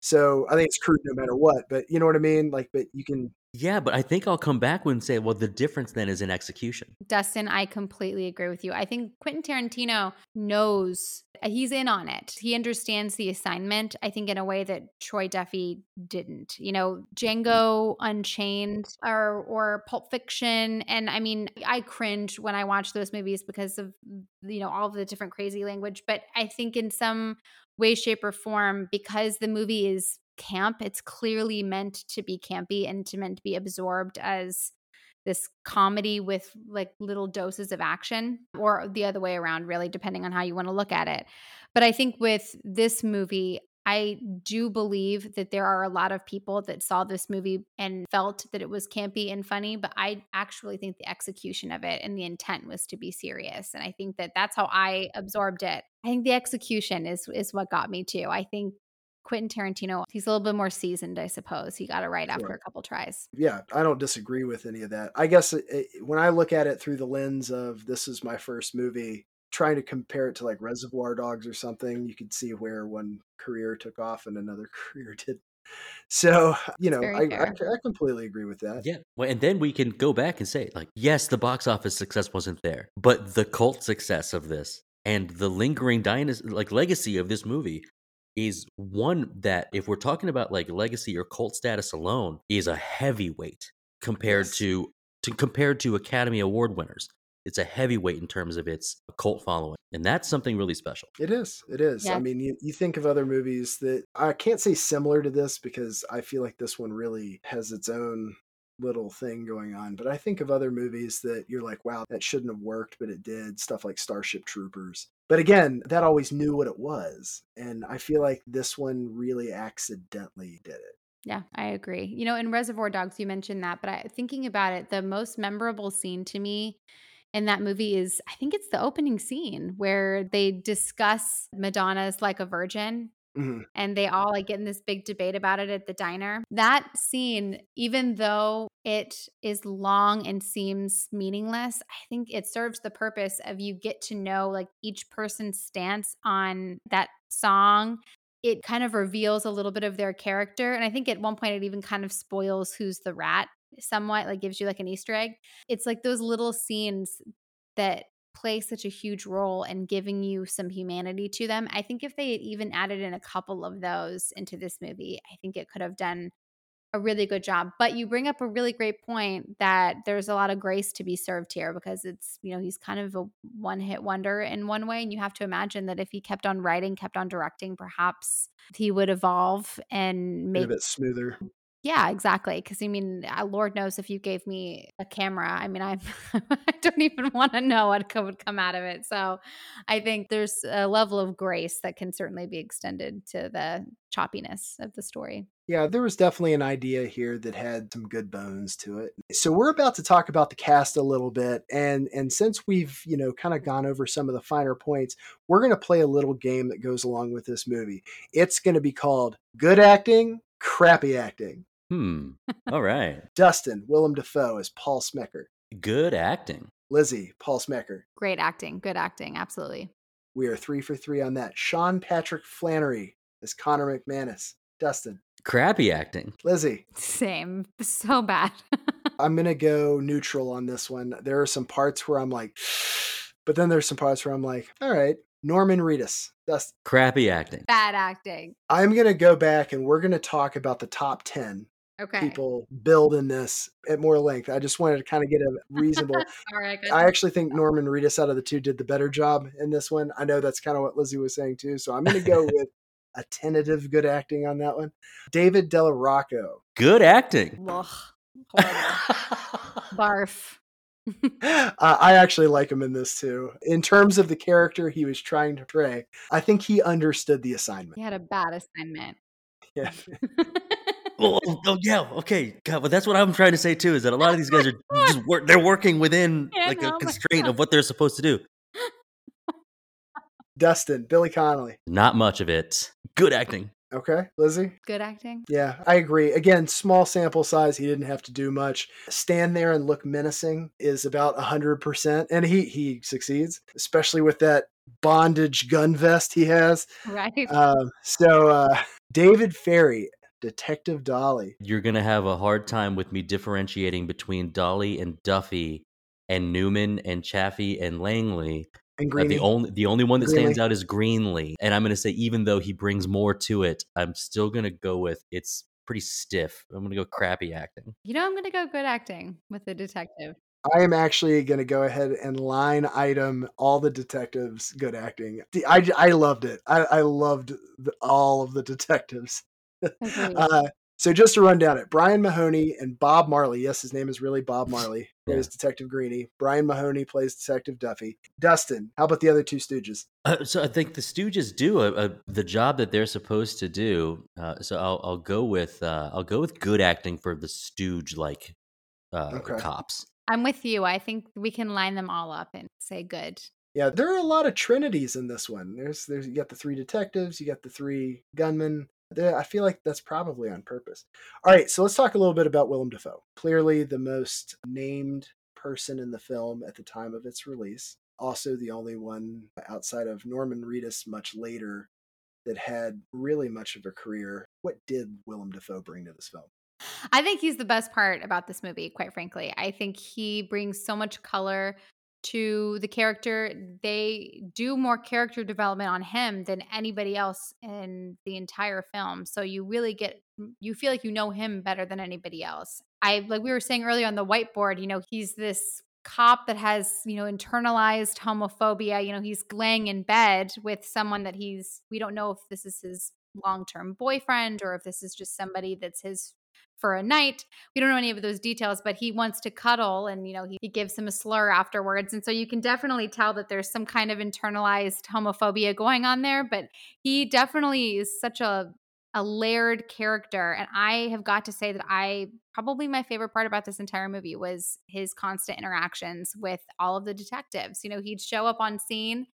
So I think it's crude no matter what, but you know what I mean? Like, but you can yeah, but I think I'll come back and say, well, the difference then is in execution. Dustin, I completely agree with you. I think Quentin Tarantino knows uh, he's in on it. He understands the assignment, I think, in a way that Troy Duffy didn't. You know, Django Unchained or or Pulp Fiction. And I mean, I cringe when I watch those movies because of you know all of the different crazy language. But I think in some way, shape, or form, because the movie is camp. It's clearly meant to be campy and to meant to be absorbed as this comedy with like little doses of action, or the other way around, really, depending on how you want to look at it. But I think with this movie, I do believe that there are a lot of people that saw this movie and felt that it was campy and funny, but I actually think the execution of it and the intent was to be serious. And I think that that's how I absorbed it. I think the execution is is what got me too. I think Quentin Tarantino, he's a little bit more seasoned, I suppose. He got it right sure. after a couple tries. Yeah, I don't disagree with any of that. I guess it, it, when I look at it through the lens of this is my first movie, trying to compare it to like Reservoir Dogs or something, you could see where one career took off and another career did. So, you know, I, I, I, completely agree with that. Yeah. Well, and then we can go back and say, like, yes, the box office success wasn't there, but the cult success of this and the lingering dynasty, like legacy of this movie is one that, if we're talking about like legacy or cult status alone, is a heavyweight compared yes. to to compared to Academy Award winners it's a heavyweight in terms of its cult following and that's something really special it is it is yeah. i mean you, you think of other movies that i can't say similar to this because i feel like this one really has its own little thing going on but i think of other movies that you're like wow that shouldn't have worked but it did stuff like starship troopers but again that always knew what it was and i feel like this one really accidentally did it yeah, I agree. You know, in Reservoir Dogs, you mentioned that, but I, thinking about it, the most memorable scene to me in that movie is I think it's the opening scene where they discuss Madonna's like a virgin Mm-hmm. and they all like get in this big debate about it at the diner. That scene, even though it is long and seems meaningless, I think it serves the purpose of you get to know like each person's stance on that song. It kind of reveals a little bit of their character. And I think at one point it even kind of spoils who's the rat somewhat like gives you like an Easter egg. It's like those little scenes that play such a huge role in giving you some humanity to them. I think if they had even added in a couple of those into this movie, I think it could have done a really good job. But you bring up a really great point that there's a lot of grace to be served here because it's, you know, he's kind of a one hit wonder in one way. And you have to imagine that if he kept on writing, kept on directing, perhaps he would evolve and make it smoother. Yeah, exactly. Because I mean, uh, Lord knows if you gave me a camera, I mean, I'm, I don't even want to know what would come out of it. So I think there's a level of grace that can certainly be extended to the choppiness of the story. Yeah, there was definitely an idea here that had some good bones to it. So we're about to talk about the cast a little bit and and since we've, you know, kind of gone over some of the finer points, we're going to play a little game that goes along with this movie. It's going to be called Good Acting, Crappy Acting. Hmm. All right. Dustin, Willem Dafoe as Paul Smecker. Good acting. Lizzy, Paul Smecker. Great acting. Good acting. Absolutely. We are three for three on that. Sean Patrick Flanery as Connor MacManus. Dustin. Crappy acting. Lizzy. Same. So bad. I'm going to go neutral on this one. There are some parts where I'm like, but then there's some parts where I'm like, all right, Norman Reedus. That's crappy acting. Bad acting. I'm going to go back and we're going to talk about the top 10 okay. people build in this at more length. I just wanted to kind of get a reasonable. All right, I actually think Norman Reedus out of the two did the better job in this one. I know that's kind of what Lizzy was saying too. So I'm going to go with a tentative good acting on that one. David Della Rocco. Good acting. Ugh, Barf. uh, I actually like him in this too. In terms of the character he was trying to portray, I think he understood the assignment. He had a bad assignment. Yeah. Well, oh, oh, yeah, okay, God, but that's what I'm trying to say too. Is that a lot of these guys are just work, they're working within yeah, like no, a constraint of what they're supposed to do. Dustin, Billy Connolly. Not much of it. Good acting. Okay, Lizzy? Good acting. Yeah, I agree. Again, small sample size. He didn't have to do much. Stand there and look menacing is about 100%. And he, he succeeds, especially with that bondage gun vest he has. Right. Um, so, uh, David Ferry, Detective Dolly. You're going to have a hard time with me differentiating between Dolly and Duffy and Newman and Chaffee and Langley and uh, the only the only one that Greenly. stands out is Greenly, and I'm going to say even though he brings more to it, I'm still going to go with it's pretty stiff. I'm going to go crappy acting. You know, I'm going to go good acting with the detective. I am actually going to go ahead and line item all the detectives good acting. I, I loved it. I, I loved the, all of the detectives. Uh, so So just to run down it, Brian Mahoney and Bob Marley. Yes, his name is really Bob Marley. Plays yeah. Detective Greeny. Brian Mahoney plays Detective Duffy. Dustin, how about the other two Stooges? Uh, so I think the Stooges do a, a, the job that they're supposed to do. Uh, so I'll, I'll go with uh, I'll go with good acting for the Stooge like uh, okay. cops. I'm with you. I think we can line them all up and say good. Yeah, there are a lot of trinities in this one. There's there's you got the three detectives, you got the three gunmen. I feel like that's probably on purpose. All right, so let's talk a little bit about Willem Dafoe. Clearly the most named person in the film at the time of its release. Also the only one outside of Norman Reedus much later that had really much of a career. What did Willem Dafoe bring to this film? I think he's the best part about this movie, quite frankly. I think he brings so much color to the character. They do more character development on him than anybody else in the entire film. So you really get you feel like you know him better than anybody else. I like we were saying earlier on the whiteboard, you know, he's this cop that has, you know, internalized homophobia. You know, he's laying in bed with someone that he's we don't know if this is his long-term boyfriend or if this is just somebody that's his for a night. We don't know any of those details, but he wants to cuddle and, you know, he, he gives him a slur afterwards. And so you can definitely tell that there's some kind of internalized homophobia going on there. But he definitely is such a a layered character. And I have got to say that I probably my favorite part about this entire movie was his constant interactions with all of the detectives. You know, he'd show up on scene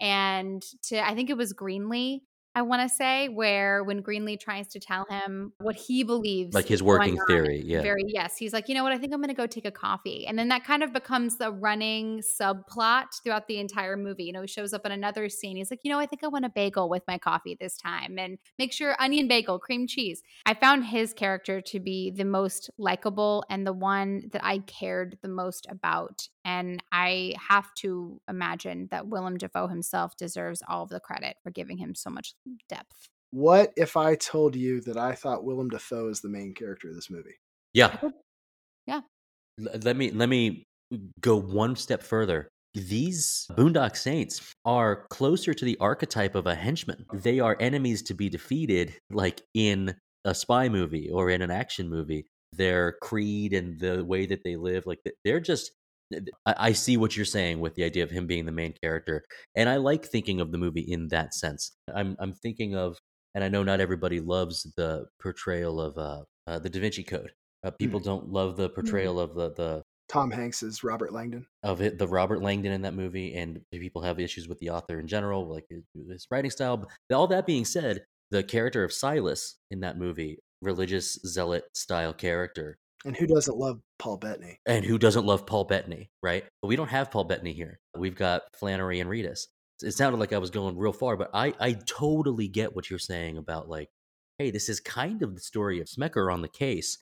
and to I think it was Greenly I want to say, where when Greenly tries to tell him what he believes, like his working theory, yeah, very yes, he's like, you know what, I think I'm going to go take a coffee, and then that kind of becomes the running subplot throughout the entire movie. You know, he shows up in another scene. He's like, you know, I think I want a bagel with my coffee this time, and make sure onion bagel, cream cheese. I found his character to be the most likable and the one that I cared the most about and I have to imagine that Willem Dafoe himself deserves all of the credit for giving him so much depth. What if I told you that I thought Willem Dafoe is the main character of this movie? Yeah. Yeah. let me let me go one step further. These Boondock Saints are closer to the archetype of a henchman. They are enemies to be defeated, like in a spy movie or in an action movie. Their creed and the way that they live, like they're just I, see what you're saying with the idea of him being the main character, and I like thinking of the movie in that sense. I'm I'm thinking of, and I know not everybody loves the portrayal of uh, uh the Da Vinci Code. Uh, people mm. don't love the mm. portrayal mm. of the the Tom Hanks's Robert Langdon of it, the Robert Langdon in that movie, and people have issues with the author in general, like his writing style. But all that being said, the character of Silas in that movie, religious zealot style character, and who doesn't love Paul Bettany? And who doesn't love Paul Bettany, right? But we don't have Paul Bettany here. We've got Flanery and Reedus. It sounded like I was going real far, but I, I totally get what you're saying about like, hey, this is kind of the story of Smecker on the case.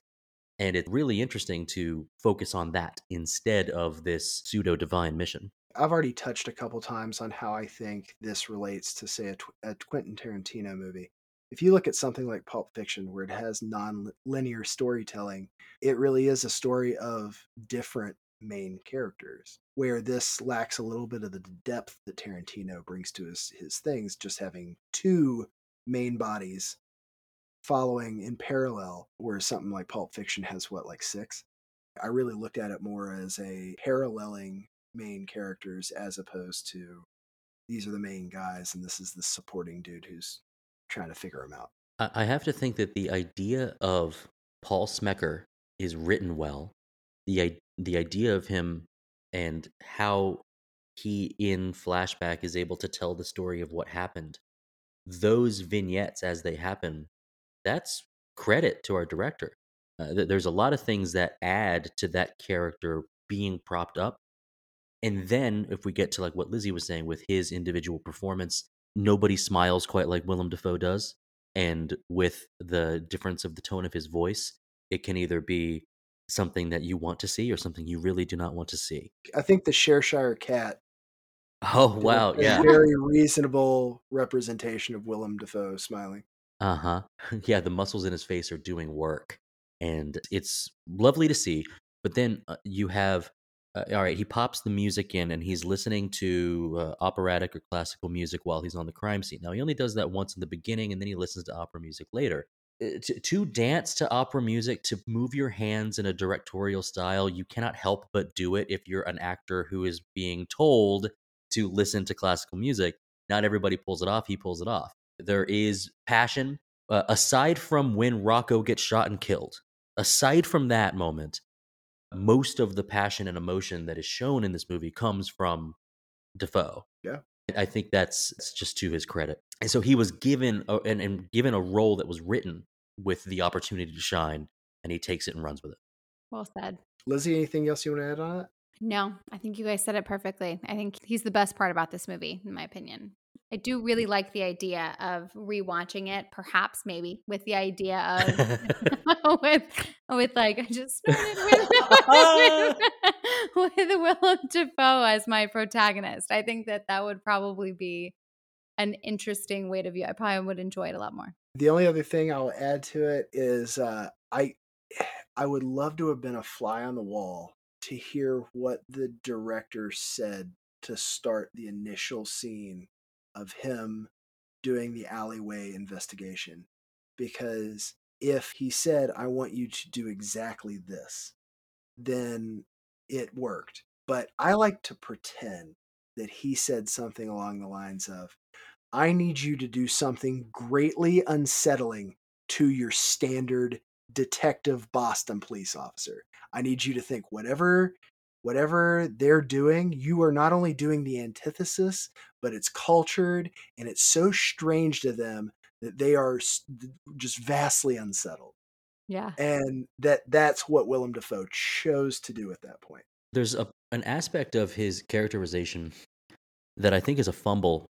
And it's really interesting to focus on that instead of this pseudo divine mission. I've already touched a couple times on how I think this relates to, say, a, a Quentin Tarantino movie if you look at something like Pulp Fiction, where it has non-linear storytelling, it really is a story of different main characters. Where this lacks a little bit of the depth that Tarantino brings to his his things, just having two main bodies following in parallel, whereas something like Pulp Fiction has what, like six? I really looked at it more as a paralleling main characters as opposed to these are the main guys and this is the supporting dude who's trying to figure them out. I have to think that the idea of Paul Smecker is written well. The the idea of him and how he in flashback is able to tell the story of what happened. Those vignettes as they happen, that's credit to our director. Uh, there's a lot of things that add to that character being propped up. And then if we get to like what Lizzy was saying with his individual performance, nobody smiles quite like Willem Dafoe does. And with the difference of the tone of his voice, it can either be something that you want to see or something you really do not want to see. I think the Cheshire Cat. Oh wow! Yeah, very reasonable representation of Willem Dafoe smiling. Uh huh. Yeah, the muscles in his face are doing work, and it's lovely to see. But then uh, you have uh, all right, he pops the music in and he's listening to uh, operatic or classical music while he's on the crime scene. Now, he only does that once in the beginning and then he listens to opera music later. uh, to, to dance to opera music, to move your hands in a directorial style, you cannot help but do it if you're an actor who is being told to listen to classical music. Not everybody pulls it off. He pulls it off. There is passion. Uh, aside from when Rocco gets shot and killed, aside from that moment, most of the passion and emotion that is shown in this movie comes from Dafoe. Yeah. I think that's, that's just to his credit. And so he was given a, and, and given a role that was written with the opportunity to shine, and he takes it and runs with it. Well said. Lizzy, anything else you want to add on it? No, I think you guys said it perfectly. I think he's the best part about this movie, in my opinion. I do really like the idea of rewatching it, perhaps maybe with the idea of with with like I just started with, with, with Willem Dafoe as my protagonist. I think that that would probably be an interesting way to view. I probably would enjoy it a lot more. The only other thing I'll add to it is uh, I I would love to have been a fly on the wall to hear what the director said to start the initial scene of him doing the alleyway investigation. Because if he said, I want you to do exactly this, then it worked. But I like to pretend that he said something along the lines of, I need you to do something greatly unsettling to your standard detective Boston police officer. I need you to think whatever whatever they're doing, you are not only doing the antithesis, but it's cultured and it's so strange to them that they are just vastly unsettled. Yeah. And that that's what Willem Dafoe chose to do at that point. There's a an aspect of his characterization that I think is a fumble,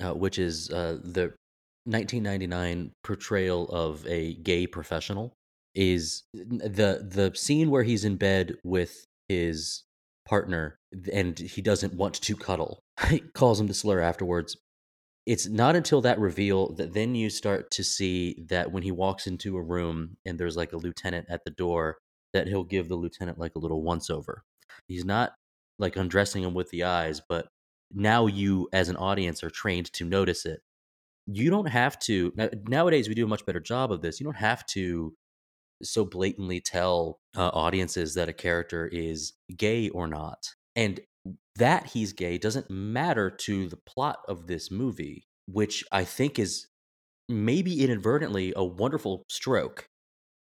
uh, which is uh, the 1999 portrayal of a gay professional. Is the the scene where he's in bed with his partner and he doesn't want to cuddle. he calls him the slur afterwards. It's not until that reveal that then you start to see that when he walks into a room and there's like a lieutenant at the door, that he'll give the lieutenant like a little once over. He's not like undressing him with the eyes, but now you as an audience are trained to notice it. You don't have to nowadays we do a much better job of this. You don't have to so blatantly tell uh, audiences that a character is gay or not. And that he's gay doesn't matter to the plot of this movie, which I think is maybe inadvertently a wonderful stroke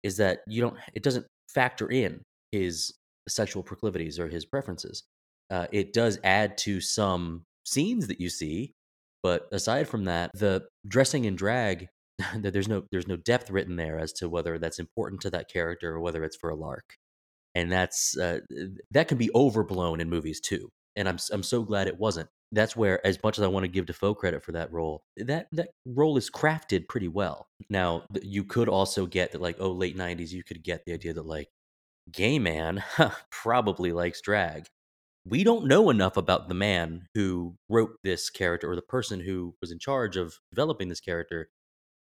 is that you don't it doesn't factor in his sexual proclivities or his preferences. Uh, it does add to some scenes that you see, but aside from that, the dressing in drag there's no there's no depth written there as to whether that's important to that character or whether it's for a lark. And that's uh, that can be overblown in movies too and i'm i'm so glad it wasn't. That's where as much as i want to give dafoe credit for that role that that role is crafted pretty well. Now you could also get that like oh late 90s you could get the idea that like gay man probably likes drag. We don't know enough about the man who wrote this character or the person who was in charge of developing this character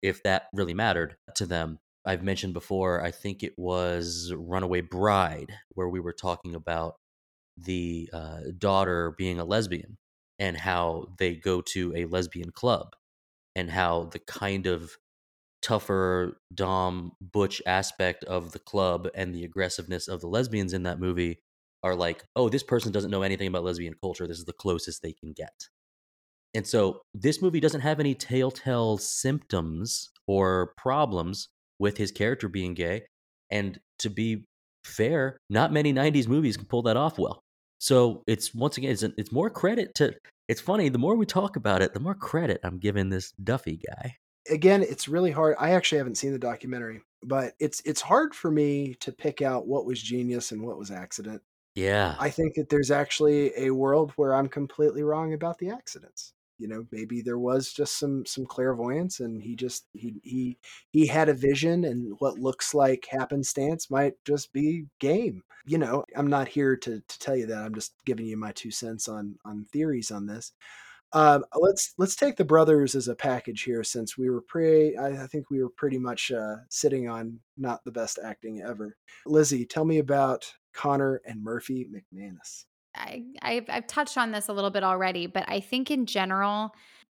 if that really mattered to them. I've mentioned before, I think it was Runaway Bride, where we were talking about the uh, daughter being a lesbian and how they go to a lesbian club and how the kind of tougher dom butch aspect of the club and the aggressiveness of the lesbians in that movie are like oh this person doesn't know anything about lesbian culture this is the closest they can get and so this movie doesn't have any telltale symptoms or problems with his character being gay. And to be fair, not many 90s movies can pull that off well. So it's once again, it's, it's more credit to. It's funny, the more we talk about it, the more credit I'm giving this Duffy guy. Again, it's really hard. I actually haven't seen the documentary, but it's it's hard for me to pick out what was genius and what was accident. Yeah. I think that there's actually a world where I'm completely wrong about the accidents you know maybe there was just some some clairvoyance and he just he he he had a vision and what looks like happenstance might just be game you know? I'm not here to to tell you that i'm just giving you my two cents on on theories on this. Um, let's let's take the brothers as a package here since we were pretty I, I think we were pretty much uh, sitting on not the best acting ever. Lizzy tell me about connor and murphy macmanus I, I've, I've touched on this a little bit already, but I think in general,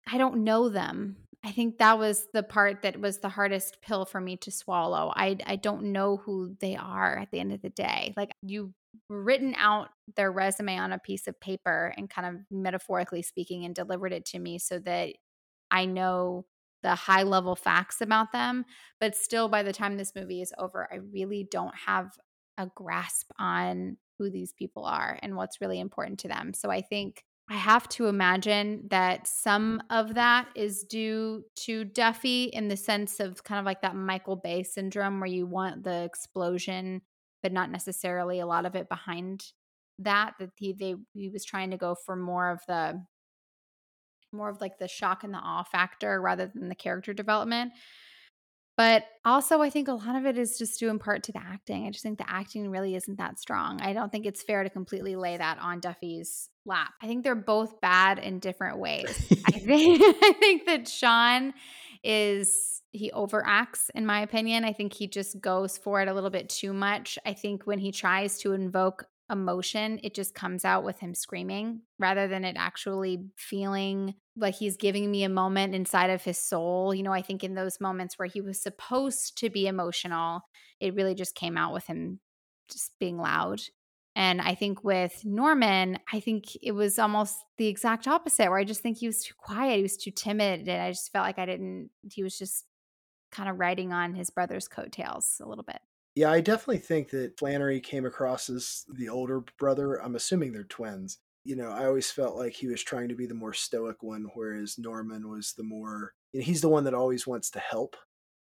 I don't know them. I think that was the part that was the hardest pill for me to swallow. I I don't know who they are at the end of the day. Like you've written out their resume on a piece of paper and kind of metaphorically speaking and delivered it to me so that I know the high level facts about them. But still, by the time this movie is over, I really don't have a grasp on who these people are and what's really important to them. So I think I have to imagine that some of that is due to Duffy in the sense of kind of like that Michael Bay syndrome where you want the explosion but not necessarily a lot of it behind that that he they he was trying to go for more of the more of like the shock and the awe factor rather than the character development but also i think a lot of it is just due in part to the acting i just think the acting really isn't that strong i don't think it's fair to completely lay that on duffy's lap i think they're both bad in different ways i think i think that sean is he overacts in my opinion. I think he just goes for it a little bit too much. I think when he tries to invoke emotion, it just comes out with him screaming rather than it actually feeling like he's giving me a moment inside of his soul. You know, I think in those moments where he was supposed to be emotional, it really just came out with him just being loud. And I think with Norman, I think it was almost the exact opposite, where I just think he was too quiet, he was too timid, and I just felt like I didn't. He was just kind of riding on his brother's coattails a little bit. Yeah, I definitely think that Flanery came across as the older brother. I'm assuming they're twins. You know, I always felt like he was trying to be the more stoic one, whereas Norman was the more. You know, he's the one that always wants to help.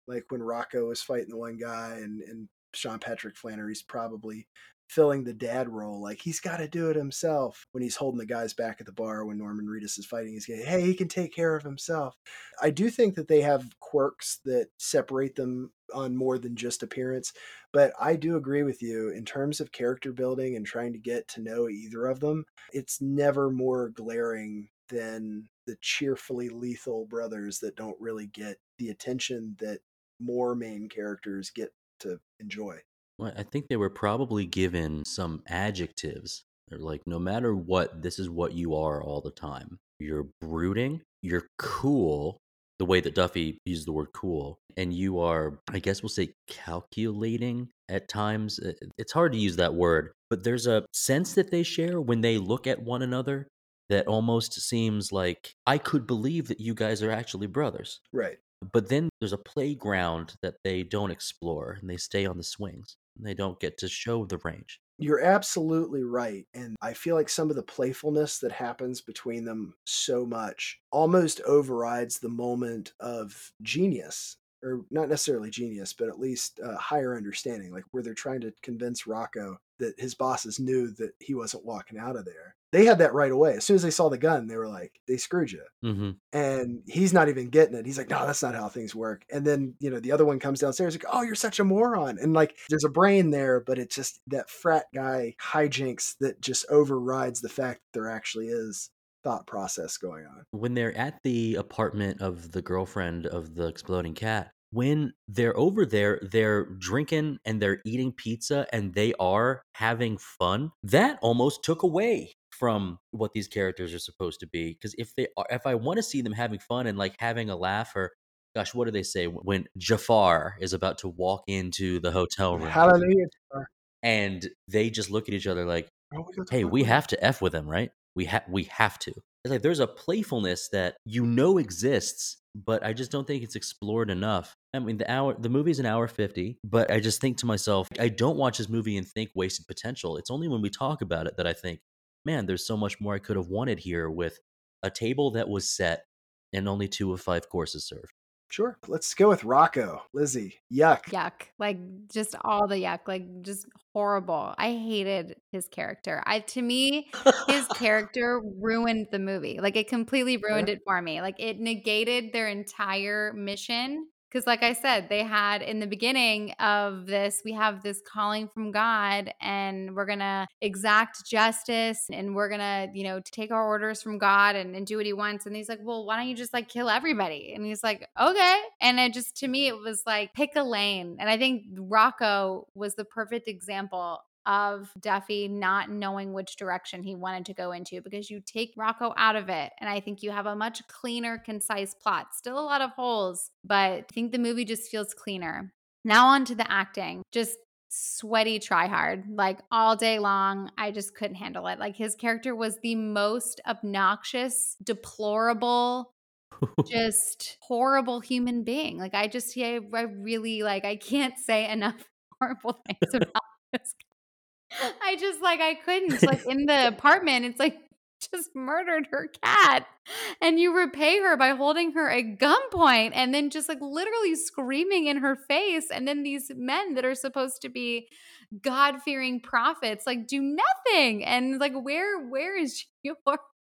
Like when Rocco was fighting the one guy, and and Sean Patrick Flanery's probably filling the dad role. Like he's got to do it himself. When he's holding the guys back at the bar when Norman Reedus is fighting, he's going, "Hey, he can take care of himself." I do think that they have quirks that separate them on more than just appearance, but I do agree with you in terms of character building and trying to get to know either of them. It's never more glaring than the cheerfully lethal brothers that don't really get the attention that more main characters get to enjoy. Well, I think they were probably given some adjectives. They're like, no matter what, this is what you are all the time. You're brooding, you're cool, the way that Duffy used the word cool, and you are, I guess we'll say, calculating at times. It's hard to use that word, but there's a sense that they share when they look at one another that almost seems like I could believe that you guys are actually brothers. Right. But then there's a playground that they don't explore and they stay on the swings. They don't get to show the range. You're absolutely right. And I feel like some of the playfulness that happens between them so much almost overrides the moment of genius or not necessarily genius, but at least uh, higher understanding, like where they're trying to convince Rocco that his bosses knew that he wasn't walking out of there. They had that right away. As soon as they saw the gun, they were like, they screwed you. Mm-hmm. And he's not even getting it. He's like, no, that's not how things work. And then, you know, the other one comes downstairs, like, oh, you're such a moron. And like, there's a brain there, but it's just that frat guy hijinks that just overrides the fact that there actually is thought process going on. When they're at the apartment of the girlfriend of the exploding cat, when they're over there, they're drinking and they're eating pizza and they are having fun. That almost took away from what these characters are supposed to be. Because if they are, if I want to see them having fun and like having a laugh or gosh, what do they say when Jafar is about to walk into the hotel room? Hallelujah. And they just look at each other like, oh, "Hey, we have to f with him, right? We have we have to." It's like there's a playfulness that you know exists, but I just don't think it's explored enough. I mean, the hour, the movie's an hour 50, but I just think to myself, I don't watch this movie and think wasted potential. It's only when we talk about it that I think, man, there's so much more I could have wanted here with a table that was set and only two of five courses served. Sure. Let's go with Rocco. Lizzy. Yuck. Yuck. Like just all the yuck. Like just horrible. I hated his character. I to me, his character ruined the movie. Like it completely ruined it for me. Like it negated their entire mission because like i said they had in the beginning of this we have this calling from god and we're gonna exact justice and we're gonna you know take our orders from god and, and do what he wants. And he's like well why don't you just like kill everybody? And he's like okay. And it just to me it was like pick a lane. And i think rocco was the perfect example of Duffy not knowing which direction he wanted to go into because you take Rocco out of it. And I think you have a much cleaner, concise plot. Still a lot of holes, but I think the movie just feels cleaner. Now on to the acting. Just sweaty try hard like all day long i just couldn't handle it like his character was the most obnoxious deplorable just horrible human being like i just I, I really like i can't say enough horrible things about this i just like i couldn't like in the apartment it's like just murdered her cat and you repay her by holding her at gunpoint and then just like literally screaming in her face and then these men that are supposed to be god-fearing prophets like do nothing and like where where is your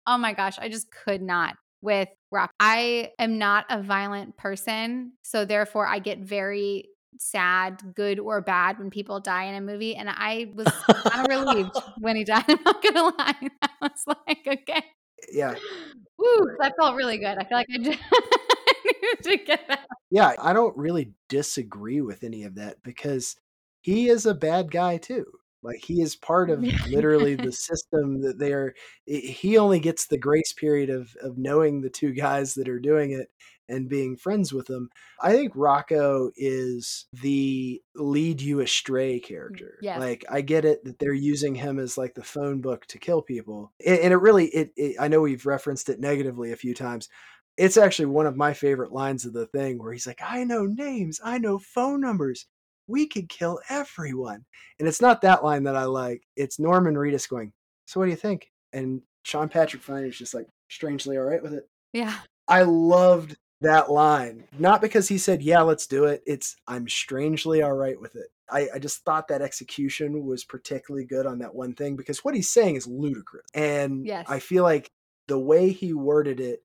oh my gosh i just could not with rock i am not a violent person so therefore i get very sad, good or bad, when people die in a movie. And I was kind of relieved when he died. I'm not gonna lie. I was like, okay. Yeah. Woo, that felt really good. I feel like I, just, needed to get that. Yeah, I don't really disagree with any of that because he is a bad guy too. Like he is part of literally the system that they are. He only gets the grace period of of knowing the two guys that are doing it and being friends with them. I think Rocco is the lead you astray character. Yes. Like I get it that they're using him as like the phone book to kill people. And, it really it, it I know we've referenced it negatively a few times. It's actually one of my favorite lines of the thing where he's like, I know names, I know phone numbers. We could kill everyone. And it's not that line that I like. It's Norman Reedus going, So what do you think? And Sean Patrick Flanery is just like strangely all right with it. Yeah. I loved that line. Not because he said, Yeah, let's do it. It's, I'm strangely all right with it. I, I, just thought that execution was particularly good on that one thing because what he's saying is ludicrous. And yes. I feel like the way he worded it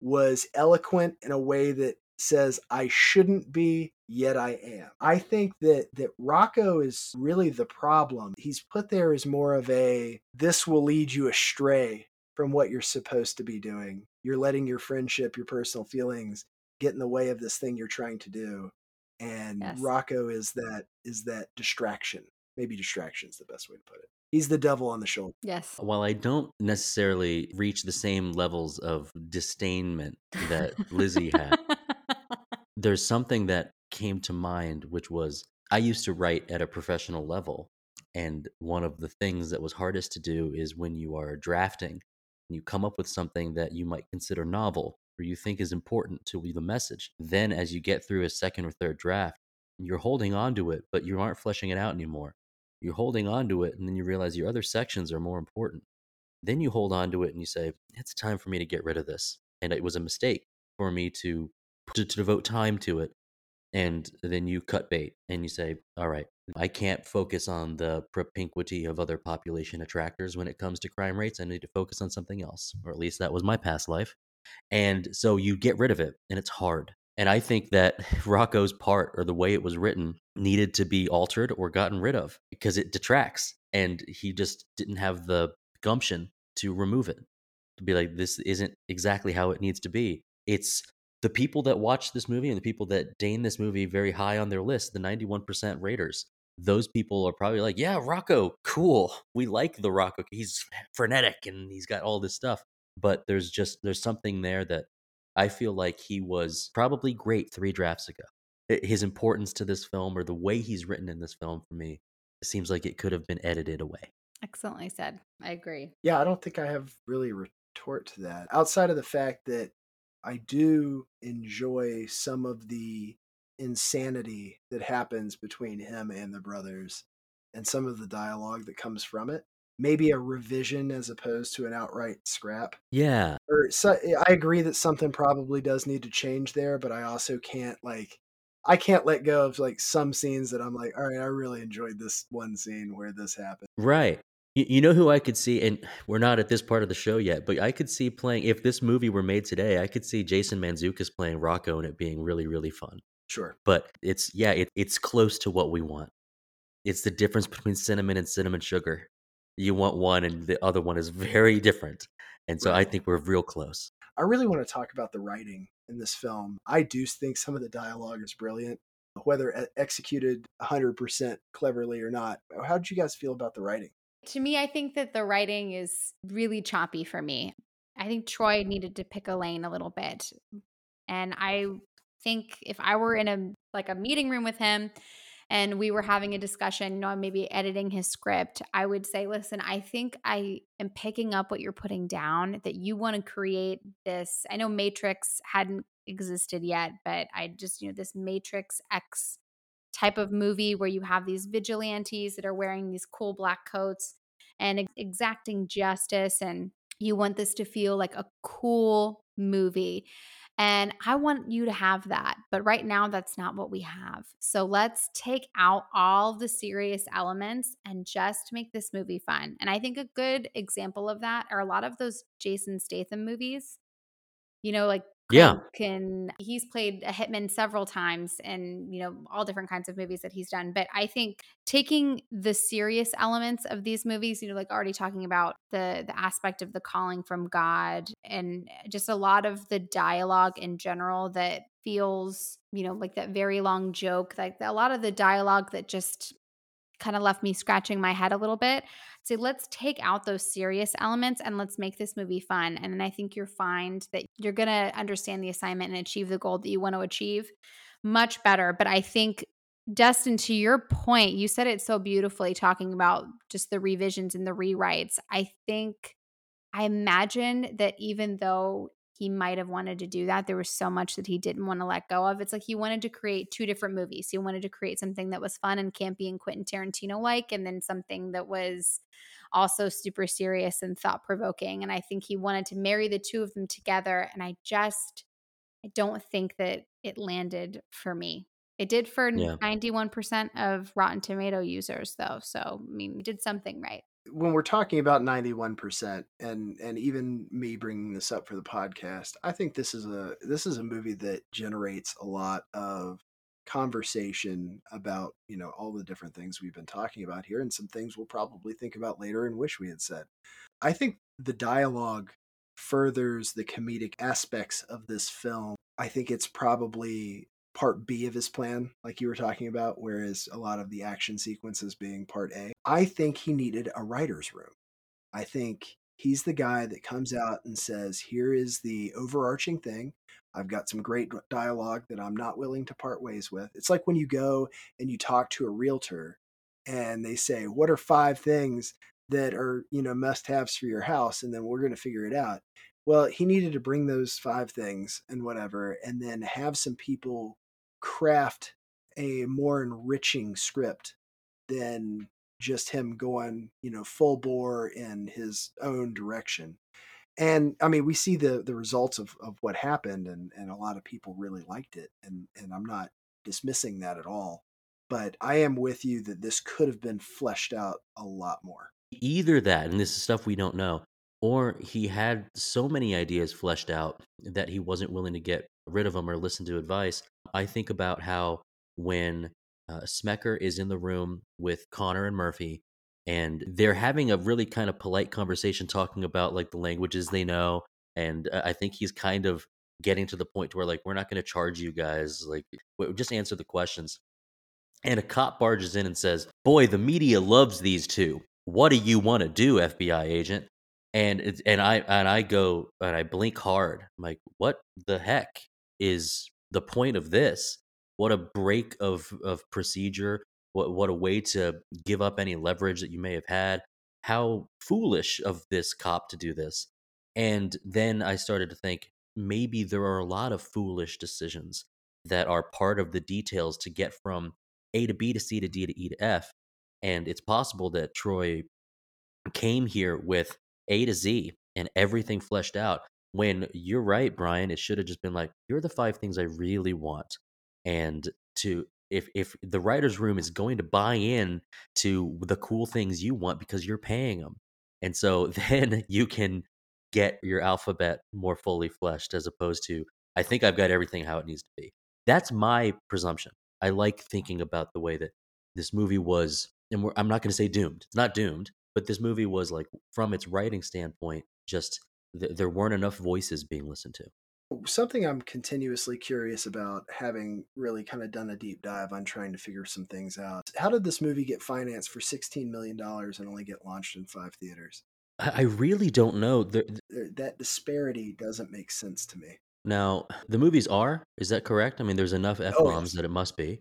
was eloquent in a way that says, I shouldn't be, yet I am. I think that that Rocco is really the problem. He's put there as more of a this will lead you astray from what you're supposed to be doing. You're letting your friendship, your personal feelings get in the way of this thing you're trying to do. And yes. Rocco is that is that distraction. Maybe distraction is the best way to put it. He's the devil on the shoulder. Yes. While I don't necessarily reach the same levels of disdainment that Lizzy had, there's something that came to mind, which was I used to write at a professional level. And one of the things that was hardest to do is when you are drafting and you come up with something that you might consider novel or you think is important to the message. Then, as you get through a second or third draft, you're holding on to it, but you aren't fleshing it out anymore. You're holding on to it, and then you realize your other sections are more important. Then you hold on to it and you say, It's time for me to get rid of this. And it was a mistake for me to, to, to devote time to it. And then you cut bait and you say, All right, I can't focus on the propinquity of other population attractors when it comes to crime rates. I need to focus on something else, or at least that was my past life. And so you get rid of it, and it's hard. And I think that Rocco's part or the way it was written needed to be altered or gotten rid of because it detracts. And he just didn't have the gumption to remove it, to be like, this isn't exactly how it needs to be. It's the people that watch this movie and the people that deign this movie very high on their list, the 91% raters, those people are probably like, yeah, Rocco, cool. We like the Rocco. He's frenetic and he's got all this stuff. But there's just there's something there that I feel like he was probably great three drafts ago. His importance to this film or the way he's written in this film for me it seems like it could have been edited away. Excellently said. I agree. Yeah, I don't think I have really retort to that outside of the fact that I do enjoy some of the insanity that happens between him and the brothers and some of the dialogue that comes from it. Maybe a revision as opposed to an outright scrap. Yeah. Or so, eh, i agree that something probably does need to change there but i also can't like i can't let go of like some scenes that i'm like all right i really enjoyed this one scene where this happened. Right you, know who I could see, and we're not at this part of the show yet, but I could see playing if this movie were made today. I could see Jason Mantzoukas playing Rocco and it being really, really fun. Sure. But it's yeah, it, it's close to what we want. It's the difference between cinnamon and cinnamon sugar. You want one, and the other one is very different. And so right. I think we're real close. I really want to talk about the writing in this film. I do think some of the dialogue is brilliant. whether executed 100% cleverly or not. How did you guys feel about the writing? To me, I think that the writing is really choppy for me. I think Troy needed to pick a lane a little bit. And I think if I were in a like a meeting room with him and we were having a discussion, you know, maybe editing his script, I would say, listen, I think I am picking up what you're putting down, that you want to create this. I know Matrix hadn't existed yet, but I just, you know, this Matrix X type of movie where you have these vigilantes that are wearing these cool black coats and ex- exacting justice and you want this to feel like a cool movie and I want you to have that. But right now, that's not what we have. So let's take out all the serious elements and just make this movie fun. And I think a good example of that are a lot of those Jason Statham movies. You know, like yeah. Can he's played a hitman several times and you know all different kinds of movies that he's done but i think taking the serious elements of these movies you know like already talking about the the aspect of the calling from god and just a lot of the dialogue in general that feels you know like that very long joke like a lot of the dialogue that just kind of left me scratching my head a little bit. So let's take out those serious elements and let's make this movie fun. And then I think you'll find that you're going to understand the assignment and achieve the goal that you want to achieve much better. But I think, Dustin, to your point, you said it so beautifully talking about just the revisions and the rewrites. I think, I imagine that even though he might have wanted to do that. There was so much that he didn't want to let go of. It's like he wanted to create two different movies. He wanted to create something that was fun and campy and Quentin Tarantino like, and then something that was also super serious and thought provoking. And I think he wanted to marry the two of them together. And I just, I don't think that it landed for me. It did for yeah. 91% of Rotten Tomato users, though. So, I mean, did something right when we're talking about 91% and and even me bringing this up for the podcast i think this is a this is a movie that generates a lot of conversation about you know all the different things we've been talking about here and some things we'll probably think about later and wish we had said. I think the dialogue furthers the comedic aspects of this film. I think it's probably part B of his plan, like you were talking about, whereas a lot of the action sequences being part A. I think he needed a writer's room. I think he's the guy that comes out and says, Here is the overarching thing. I've got some great dialogue that I'm not willing to part ways with. It's like when you go and you talk to a realtor and they say, What are five things that are, you know, must haves for your house? And then we're going to figure it out. Well, he needed to bring those five things and whatever, and then have some people craft a more enriching script than just him going, you know, full bore in his own direction. And I mean, we see the the results of, of what happened, and, and a lot of people really liked it, and and I'm not dismissing that at all. But I am with you that this could have been fleshed out a lot more. Either that, and this is stuff we don't know, or he had so many ideas fleshed out that he wasn't willing to get rid of them or listen to advice. I think about how when uh, Smecker is in the room with Connor and Murphy, and they're having a really kind of polite conversation talking about like the languages they know. And uh, I think he's kind of getting to the point to where like we're not going to charge you guys, like just answer the questions. And a cop barges in and says, "Boy, the media loves these two. What do you want to do, FBI agent?" And and I and I go and I blink hard. I'm like, "What the heck is the point of this. What a break of of procedure. What what a way to give up any leverage that you may have had. How foolish of this cop to do this. And then I started to think maybe there are a lot of foolish decisions that are part of the details to get from A to B to C to D to E to F. And it's possible that Troy came here with A to Z and everything fleshed out when you're right, Bryan, it should have just been like, here are the five things I really want. And to if if the writer's room is going to buy in to the cool things you want because you're paying them. And so then you can get your alphabet more fully fleshed as opposed to I think I've got everything how it needs to be. That's my presumption. I like thinking about the way that this movie was and I'm not going to say doomed. It's not doomed, but this movie was like from its writing standpoint just th- there weren't enough voices being listened to. Something I'm continuously curious about, having really kind of done a deep dive on trying to figure some things out. How did this movie get financed for $16 million and only get launched in five theaters? I really don't know. There, that disparity doesn't make sense to me. Now, the movies are, is that correct? I mean, there's enough F bombs oh, yes. that it must be.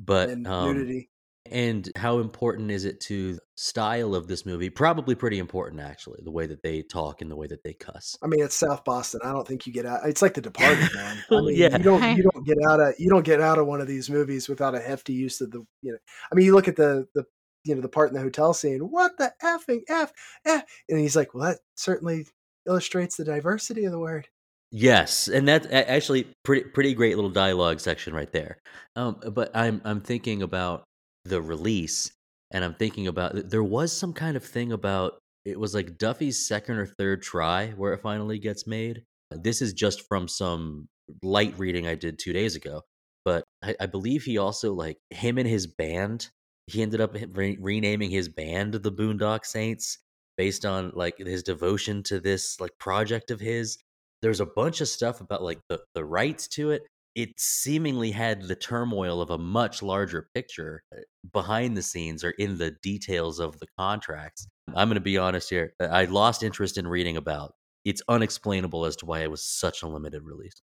But um, nudity. And how important is it to style of this movie? Probably pretty important, actually. The way that they talk and the way that they cuss. I mean, it's South Boston. I don't think you get out. It's like The Departed, man. I mean, yeah. you don't you don't get out of you don't get out of one of these movies without a hefty use of the you know. I mean, you look at the the you know the part in the hotel scene. What the effing f f? And he's like, well, that certainly illustrates the diversity of the word. Yes, and that's actually pretty pretty great little dialogue section right there. Um, but I'm I'm thinking about the release, and I'm thinking about there was some kind of thing about it was like Duffy's second or third try where it finally gets made. This is just from some light reading I did two days ago, but I, I believe he also like him and his band. He ended up re- renaming his band the Boondock Saints based on like his devotion to this like project of his. There's a bunch of stuff about like the the rights to it it seemingly had the turmoil of a much larger picture uh, behind the scenes or in the details of the contracts. I'm going to be honest here. I lost interest in reading about. It's unexplainable as to why it was such a limited release.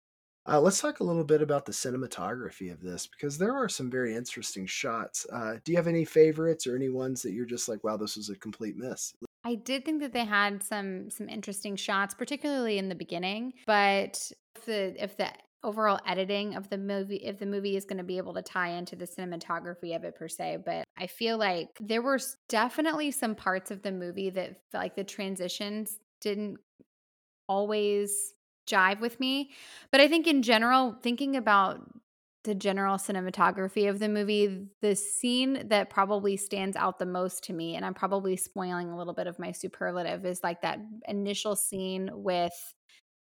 Uh, let's talk a little bit about the cinematography of this because there are some very interesting shots. Uh, do you have any favorites or any ones that you're just like, wow, this was a complete miss? I did think that they had some some interesting shots, particularly in the beginning. But if the if the overall editing of the movie if the movie is going to be able to tie into the cinematography of it per se but i feel like there were definitely some parts of the movie that like the transitions didn't always jive with me. But i think in general thinking about the general cinematography of the movie the scene that probably stands out the most to me and i'm probably spoiling a little bit of my superlative is like that initial scene with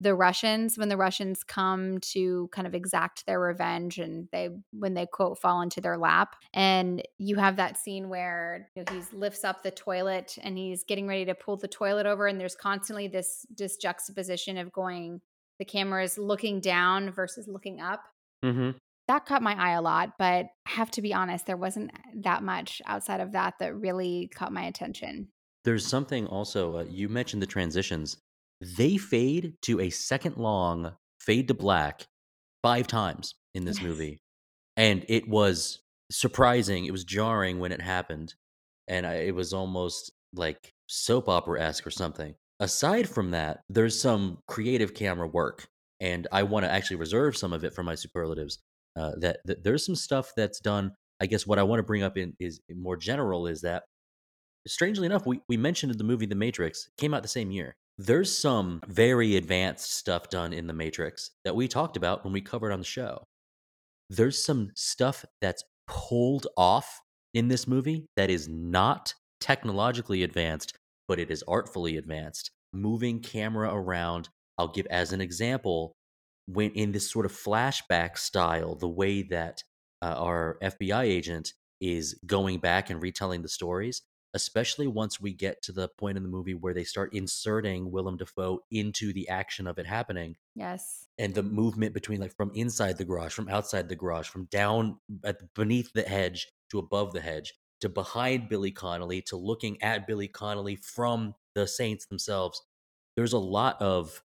the Russians when the Russians come to kind of exact their revenge and they when they quote fall into their lap and you have that scene where you know, he lifts up the toilet and he's getting ready to pull the toilet over and there's constantly this this juxtaposition of going the camera is looking down versus looking up. Mm-hmm. That caught my eye a lot, but I have to be honest, there wasn't that much outside of that that really caught my attention. There's something also, uh, you mentioned the transitions they fade to a second long fade to black five times in this yes. movie. And it was surprising. It was jarring when it happened. And I, it was almost like soap opera esque or something. Aside from that, there's some creative camera work. And I want to actually reserve some of it for my superlatives. Uh, that, that there's some stuff that's done. I guess what I want to bring up in is more general is that strangely enough, we, we mentioned the movie The Matrix came out the same year. There's some very advanced stuff done in the Matrix that we talked about when we covered on the show. There's some stuff that's pulled off in this movie that is not technologically advanced, but it is artfully advanced. Moving camera around. I'll give as an example when in this sort of flashback style, the way that uh, our FBI agent is going back and retelling the stories especially once we get to the point in the movie where they start inserting Willem Dafoe into the action of it happening. Yes. And the movement between like from inside the garage, from outside the garage, from down at beneath the hedge to above the hedge, to behind Billy Connolly, to looking at Billy Connolly from the Saints themselves. There's a lot of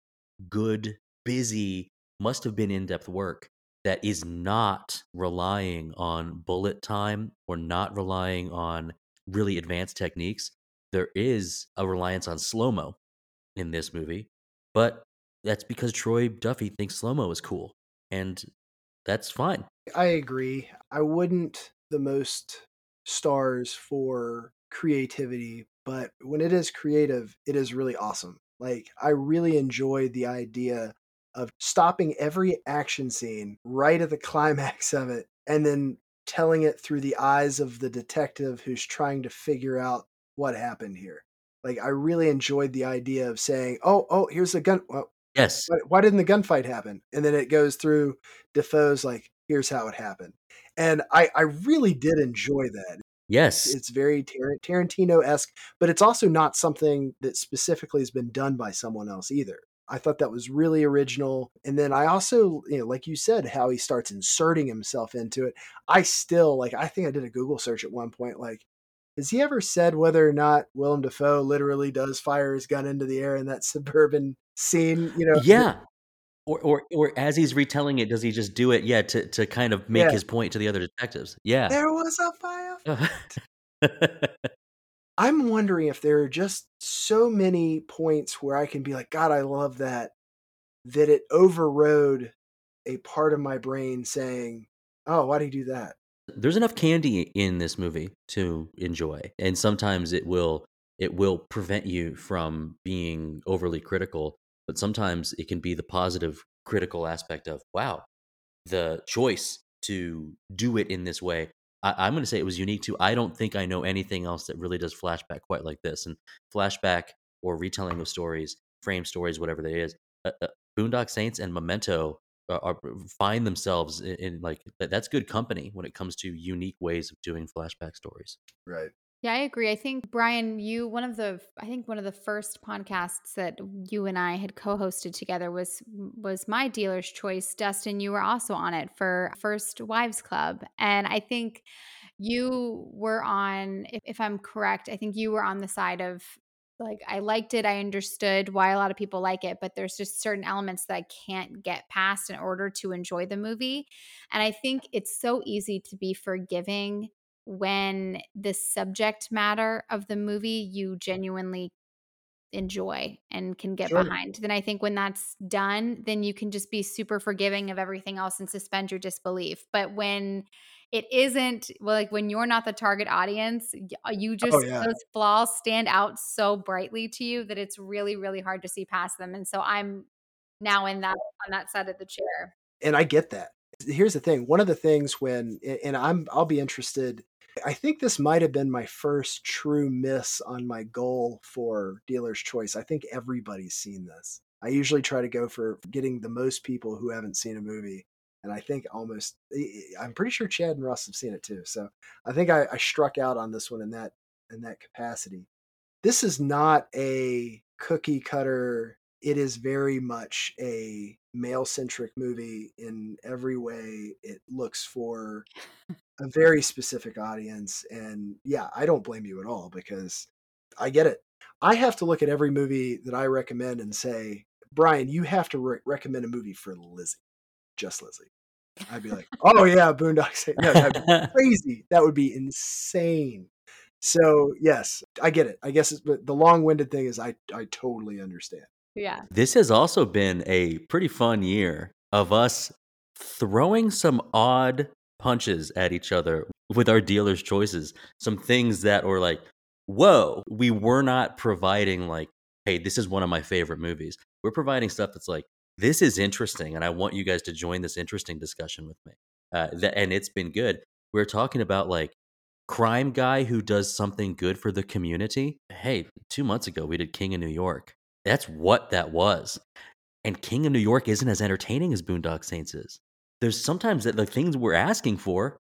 good, busy, must have been in depth work that is not relying on bullet time or not relying on really advanced techniques. There is a reliance on slow mo in this movie, but that's because Troy Duffy thinks slow mo is cool, and that's fine. I agree. I wouldn't the most stars for creativity, but when it is creative, it is really awesome. Like I really enjoyed the idea of stopping every action scene right at the climax of it and then telling it through the eyes of the detective who's trying to figure out what happened here. Like I really enjoyed the idea of saying, "Oh, oh, here's a gun." Well, yes. Why, why didn't the gunfight happen? And then it goes through Dafoe's like, "Here's how it happened," and I I really did enjoy that. Yes, it's, it's very Tar- Tarantino esque, but it's also not something that specifically has been done by someone else either. I thought that was really original. And then I also, you know, like you said, how he starts inserting himself into it. I still like, I think I did a Google search at one point, like, has he ever said whether or not Willem Dafoe literally does fire his gun into the air in that suburban scene? You know, yeah. Or, or, or as he's retelling it, does he just do it? Yeah, to, to kind of make yeah. his point to the other detectives. Yeah, there was a fire. I'm wondering if there are just so many points where I can be like, God, I love that, that it overrode a part of my brain saying, Oh, why do you do that? There's enough candy in this movie to enjoy, and sometimes it will it will prevent you from being overly critical, but sometimes it can be the positive critical aspect of wow, the choice to do it in this way I, am going to say it was unique too. I don't think I know anything else that really does flashback quite like this. And flashback or retelling of stories, frame stories, whatever they is, uh, uh, Boondock Saints and Memento are, are find themselves in, in like that's good company when it comes to unique ways of doing flashback stories. Right. Yeah, I agree. I think Bryan, you one of the I think one of the first podcasts that you and I had co-hosted together was was my dealer's choice. Dustin, you were also on it for First Wives Club, and I think you were on if, if I'm correct, I think you were on the side of like I liked it, I understood why a lot of people like it, but there's just certain elements that I can't get past in order to enjoy the movie. And I think it's so easy to be forgiving when the subject matter of the movie you genuinely enjoy and can get sure. behind. Then I think when that's done, then you can just be super forgiving of everything else and suspend your disbelief. But when it isn't well, like when you're not the target audience, uh, you oh, just oh, yeah. those flaws stand out so brightly to you that it's really, really hard to see past them. And so I'm now in that on that side of the chair. And I get that. Here's the thing. One of the things when and I'm I'll be interested I think this might have been my first true miss on my goal for dealer's choice. I think everybody's seen this. I usually try to go for getting the most people who haven't seen a movie. And I think almost, eh, eh, I'm pretty sure Chad and Russ have seen it too. So I think I, I struck out on this one in that in that capacity. This is not a cookie cutter. It is very much a male centric movie in every way. It looks for a very specific audience. And yeah, I don't blame you at all because I get it. I have to look at every movie that I recommend and say, Bryan, you have to re- recommend a movie for Lizzy, just Lizzy. I'd be like, oh yeah, Boondocks. No, that'd be crazy. That would be insane. So yes, I get it. I guess But the long-winded thing is I I totally understand. Yeah. This has also been a pretty fun year of us throwing some odd punches at each other with our dealer's choices. Some things that were like, whoa, we were not providing like, hey, this is one of my favorite movies. We're providing stuff that's like, this is interesting, and I want you guys to join this interesting discussion with me. Uh, th- and it's been good. We we're talking about like crime guy who does something good for the community. Hey, two months ago we did King of New York. That's what that was. And King of New York isn't as entertaining as Boondock Saints is. There's sometimes that the things we're asking for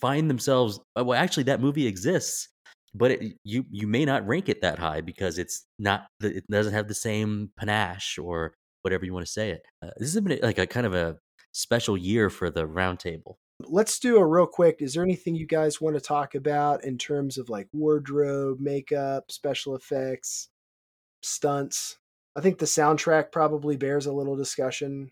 find themselves uh, well actually that movie exists but it, you you may not rank it that high because it's not it doesn't have the same panache or whatever you want to say it. Uh, this has been like a kind of a special year for the roundtable. Let's do a real quick is there anything you guys want to talk about in terms of like wardrobe makeup special effects stunts i think the soundtrack probably bears a little discussion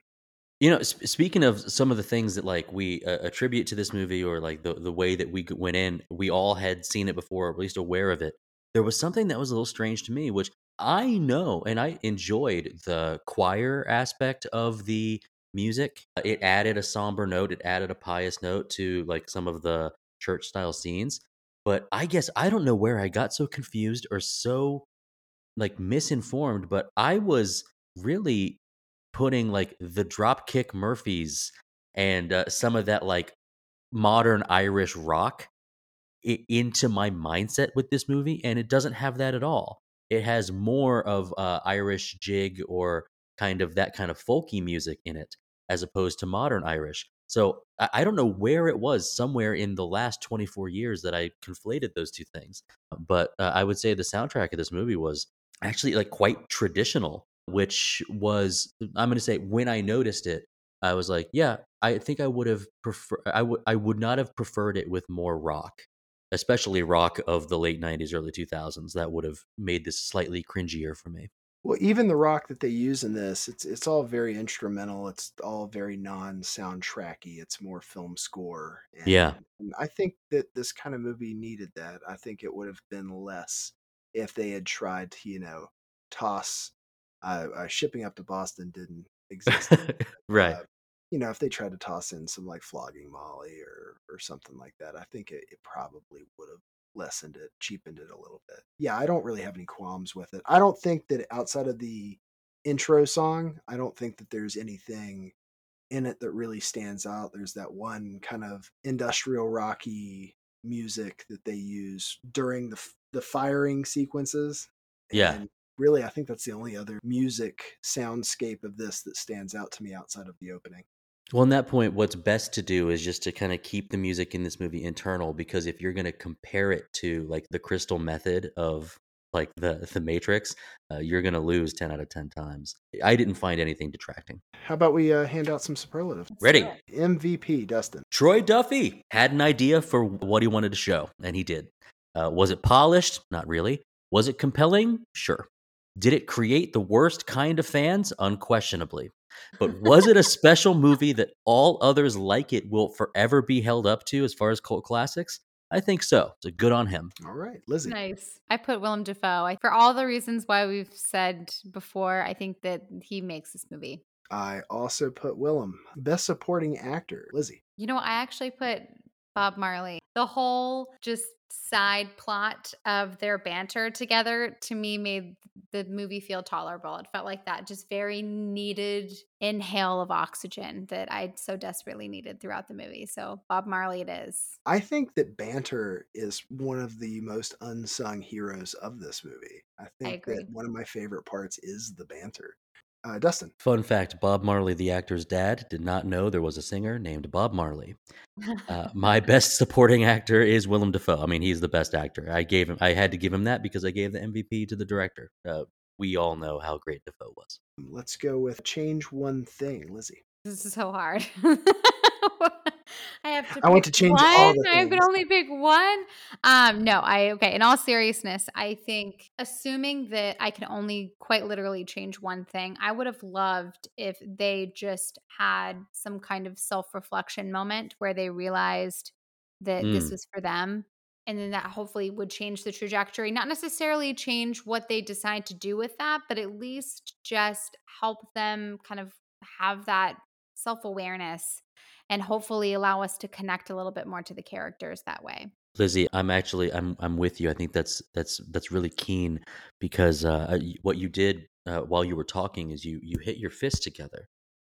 you know, sp- speaking of some of the things that like we uh, attribute to this movie, or like the the way that we went in, we all had seen it before, or at least aware of it. There was something that was a little strange to me, which I know, and I enjoyed the choir aspect of the music. It added a somber note, it added a pious note to like some of the church style scenes. But I guess I don't know where I got so confused or so like misinformed, but I was really putting like the Dropkick Murphys and uh, some of that like modern Irish rock I- into my mindset with this movie, and it doesn't have that at all. It has more of uh, Irish jig or kind of that kind of folky music in it, as opposed to modern Irish. So I, I don't know where it was, somewhere in the last 24 years that I conflated those two things. But uh, I would say the soundtrack of this movie was actually like quite traditional which was I'm going to say when I noticed it, I was like, yeah, I think I would have prefer I would I would not have preferred it with more rock, especially rock of the late 90s early 2000s. That would have made this slightly cringier for me. Well, even the rock that they use in this, it's it's all very instrumental. It's all very non-soundtracky. It's more film score. And, yeah. I think that this kind of movie needed that. I think it would have been less if they had tried to, you know, toss uh, uh, shipping up to Boston didn't exist. right. Uh, you know, if they tried to toss in some like flogging Molly or or something like that, I think it, it probably would have lessened it, cheapened it a little bit. Yeah, I don't really have any qualms with it. I don't think that outside of the intro song, I don't think that there's anything in it that really stands out. There's that one kind of industrial rocky music that they use during the the firing sequences. Yeah. And really, I think that's the only other music soundscape of this that stands out to me outside of the opening. Well, on that point, what's best to do is just to kind of keep the music in this movie internal because if you're going to compare it to like the crystal method of like the the Matrix, uh, you're going to lose ten out of ten times. I didn't find anything detracting. How about we uh, hand out some superlatives? Ready? MVP, Dustin. Troy Duffy had an idea for what he wanted to show, and he did. Uh, was it polished? Not really. Was it compelling? Sure. Did it create the worst kind of fans? Unquestionably. But was it a special movie that all others like it will forever be held up to as far as cult classics? I think so. It's a good on him. All right, Lizzy. Nice. I put Willem Dafoe. For all the reasons why we've said before, I think that he makes this movie. I also put Willem, best supporting actor. Lizzy. You know, I actually put Bob Marley. The whole just side plot of their banter together to me made the movie feel tolerable. It felt like that just very needed inhale of oxygen that I so desperately needed throughout the movie. So Bob Marley it is. I think that banter is one of the most unsung heroes of this movie. I think I that one of my favorite parts is the banter. Uh, Dustin. Fun fact Bob Marley, the actor's dad, did not know there was a singer named Bob Marley. Uh, my best supporting actor is Willem Dafoe. I mean, he's the best actor. I gave him, I had to give him that because I gave the MVP to the director. Uh, we all know how great Dafoe was. Let's go with change one thing, Lizzy. This is so hard. I have to. I want to change one. all the I can only pick one. Um, no, I okay. In all seriousness, I think assuming that I can only quite literally change one thing, I would have loved if they just had some kind of self reflection moment where they realized that mm. this was for them. And then that hopefully would change the trajectory, not necessarily change what they decide to do with that, but at least just help them kind of have that self awareness and hopefully allow us to connect a little bit more to the characters that way. Lizzy, I'm actually I'm I'm with you. I think that's that's that's really keen because uh, what you did uh, while you were talking is you you hit your fist together,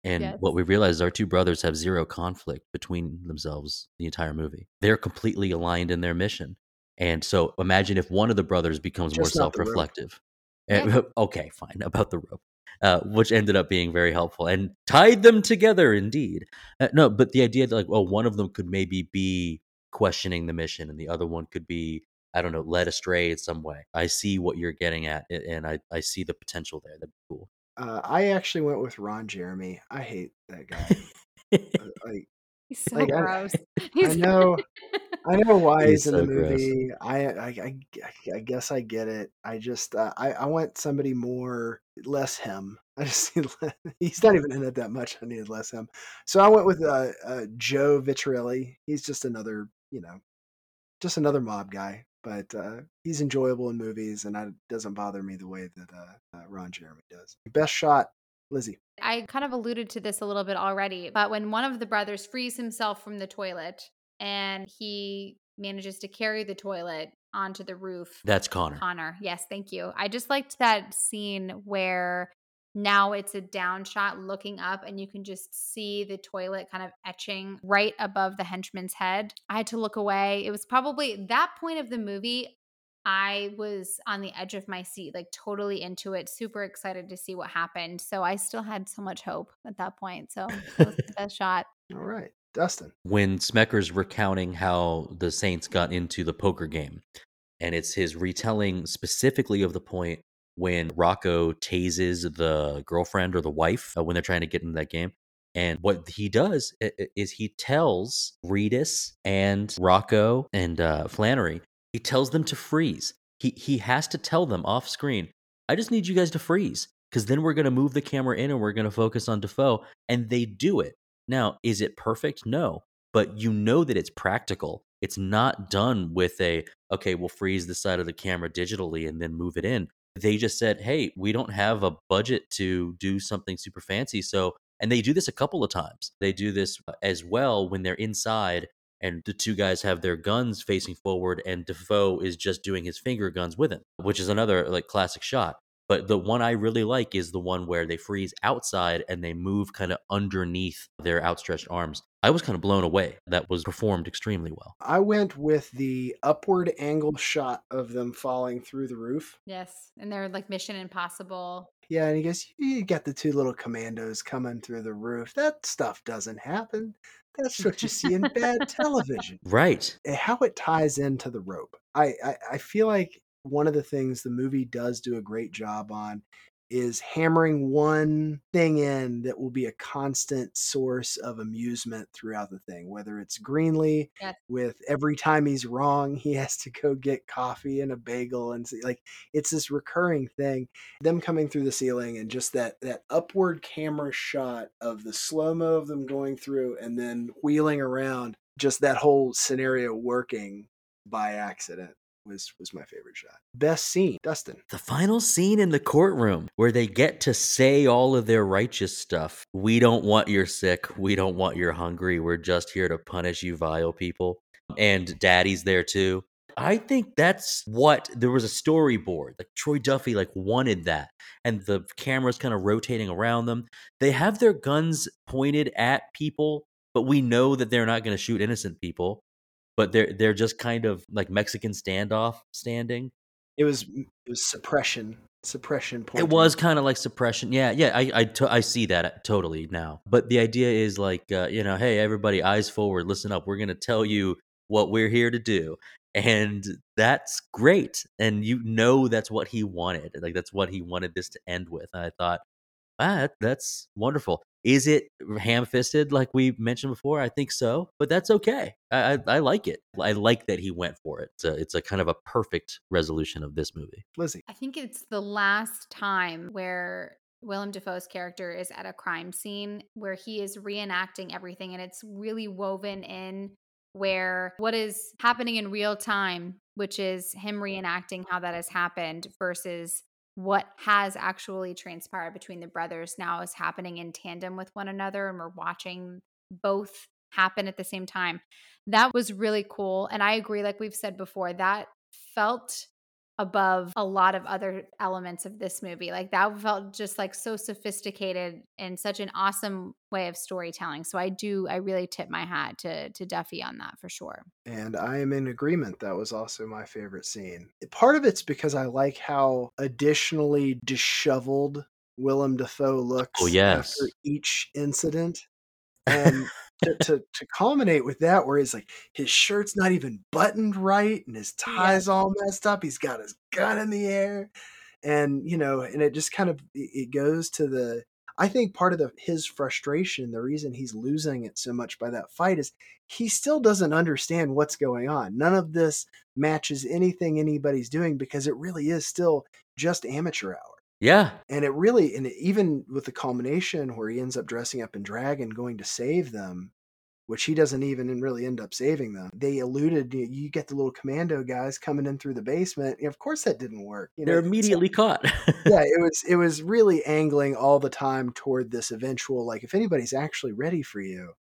and yes. what we realized is our two brothers have zero conflict between themselves the entire movie. They're completely aligned in their mission, and so imagine if one of the brothers becomes Just more self-reflective. Yeah. okay, fine about the rope uh, which ended up being very helpful and tied them together indeed. Uh, no, but the idea that like, well, one of them could maybe be questioning the mission, and the other one could be, I don't know, led astray in some way. I see what you're getting at, and I I see the potential there. That'd be cool. Uh, I actually went with Ron Jeremy. I hate that guy. Uh, like, He's so like, gross. I, I know. I know why he's, he's in so the movie. I, I, I I guess I get it. I just uh, I I want somebody more less him. I just need he's not even in it that much. I needed less him. So I went with uh, uh, Joe Viterelli. He's just another you know, just another mob guy. But uh, he's enjoyable in movies, and it doesn't bother me the way that uh, uh, Ron Jeremy does. Best shot, Lizzy. I kind of alluded to this a little bit already, but when one of the brothers frees himself from the toilet and he manages to carry the toilet onto the roof. That's Connor. Connor. Yes, thank you. I just liked that scene where now it's a down shot looking up and you can just see the toilet kind of etching right above the henchman's head. I had to look away. It was probably that point of the movie. I was on the edge of my seat, like totally into it, super excited to see what happened. So I still had so much hope at that point. So it was the best shot. All right. Dustin. When Smecker's recounting how the Saints got into the poker game, and it's his retelling specifically of the point when Rocco tases the girlfriend or the wife uh, when they're trying to get into that game. And what he does is he tells Reedus and Rocco and uh, Flanery, he tells them to freeze. He he has to tell them off screen. I just need you guys to freeze because then we're going to move the camera in and we're going to focus on Dafoe. And they do it. Now, is it perfect? No, but you know that it's practical. It's not done with a okay, we'll freeze the side of the camera digitally and then move it in. They just said, hey, we don't have a budget to do something super fancy, so and they do this a couple of times. They do this uh, as well when they're inside and the two guys have their guns facing forward and Dafoe is just doing his finger guns with him, which is another like classic shot. But the one I really like is the one where they freeze outside and they move kind of underneath their outstretched arms. I was kind of blown away. That was performed extremely well. I went with the upward angle shot of them falling through the roof. Yes. And they're like Mission Impossible. Yeah, and he goes, You got the two little commandos coming through the roof. That stuff doesn't happen. That's what you see in bad television. Right. Eh, how it ties into the rope. I, I, I feel like one of the things the movie does do a great job on is hammering one thing in that will be a constant source of amusement throughout the thing. Whether it's Greenly Yes. with every time he's wrong, he has to go get coffee and a bagel, and see, like it's this recurring thing. Them coming through the ceiling and just that that upward camera shot of the slow mo of them going through and then wheeling around. Just that whole scenario working by accident was was my favorite shot. Best scene, Dustin. The final scene in the courtroom where they get to say all of their righteous stuff. We don't want your sick. We don't want your hungry. We're just here to punish you vile people. And daddy's there too. I think that's what there was a storyboard. Like Troy Duffy like wanted that. And the camera's kind of rotating around them. They have their guns pointed at people, but we know that they're not going to shoot innocent people but they're they're just kind of like Mexican standoff standing. It was it was suppression suppression point. It was kind of like suppression. Yeah, yeah, I I, to, I see that uh, totally now. But the idea is like uh, you know, hey everybody, eyes forward, listen up. We're gonna tell you what we're here to do, and that's great. And you know that's what he wanted. Like that's what he wanted this to end with. And I thought, ah, that's wonderful. Is it ham fisted like we mentioned before? I think so, but that's okay. I, I, I, like it. I like that he went for it. It's a, it's a kind of a perfect resolution of this movie. Lizzy. I think it's the last time where Willem Dafoe's character is at a crime scene where he is reenacting everything and it's really woven in where what is happening in real time, which is him reenacting how that has happened versus what has actually transpired between the brothers now is happening in tandem with one another and we're watching both happen at the same time. That was really cool. And I agree, like we've said before, that felt above a lot of other elements of this movie. Like that felt just like so sophisticated and such an awesome way of storytelling. So I do I really tip my hat to to Duffy on that for sure. And I am in agreement. That was also my favorite scene. Part of it's because I like how additionally disheveled Willem Dafoe oh, looks oh, yes. after each incident. And to, to, to culminate with that, where he's like, his shirt's not even buttoned right and his tie's yeah. all messed up. He's got his gun in the air. And, you know, and it just kind of, it goes to the, I think part of the, his frustration, the reason he's losing it so much by that fight is he still doesn't understand what's going on. None of this matches anything anybody's doing because it really is still just amateur hour. Yeah. And it really, and even with the culmination where he ends up dressing up in drag and going to save them, which he doesn't even really end up saving them. They alluded, you You get the little commando guys coming in through the basement. Of course, that didn't work. You know, They're immediately caught. yeah, it was it was really angling all the time toward this eventual. Like, if anybody's actually ready for you,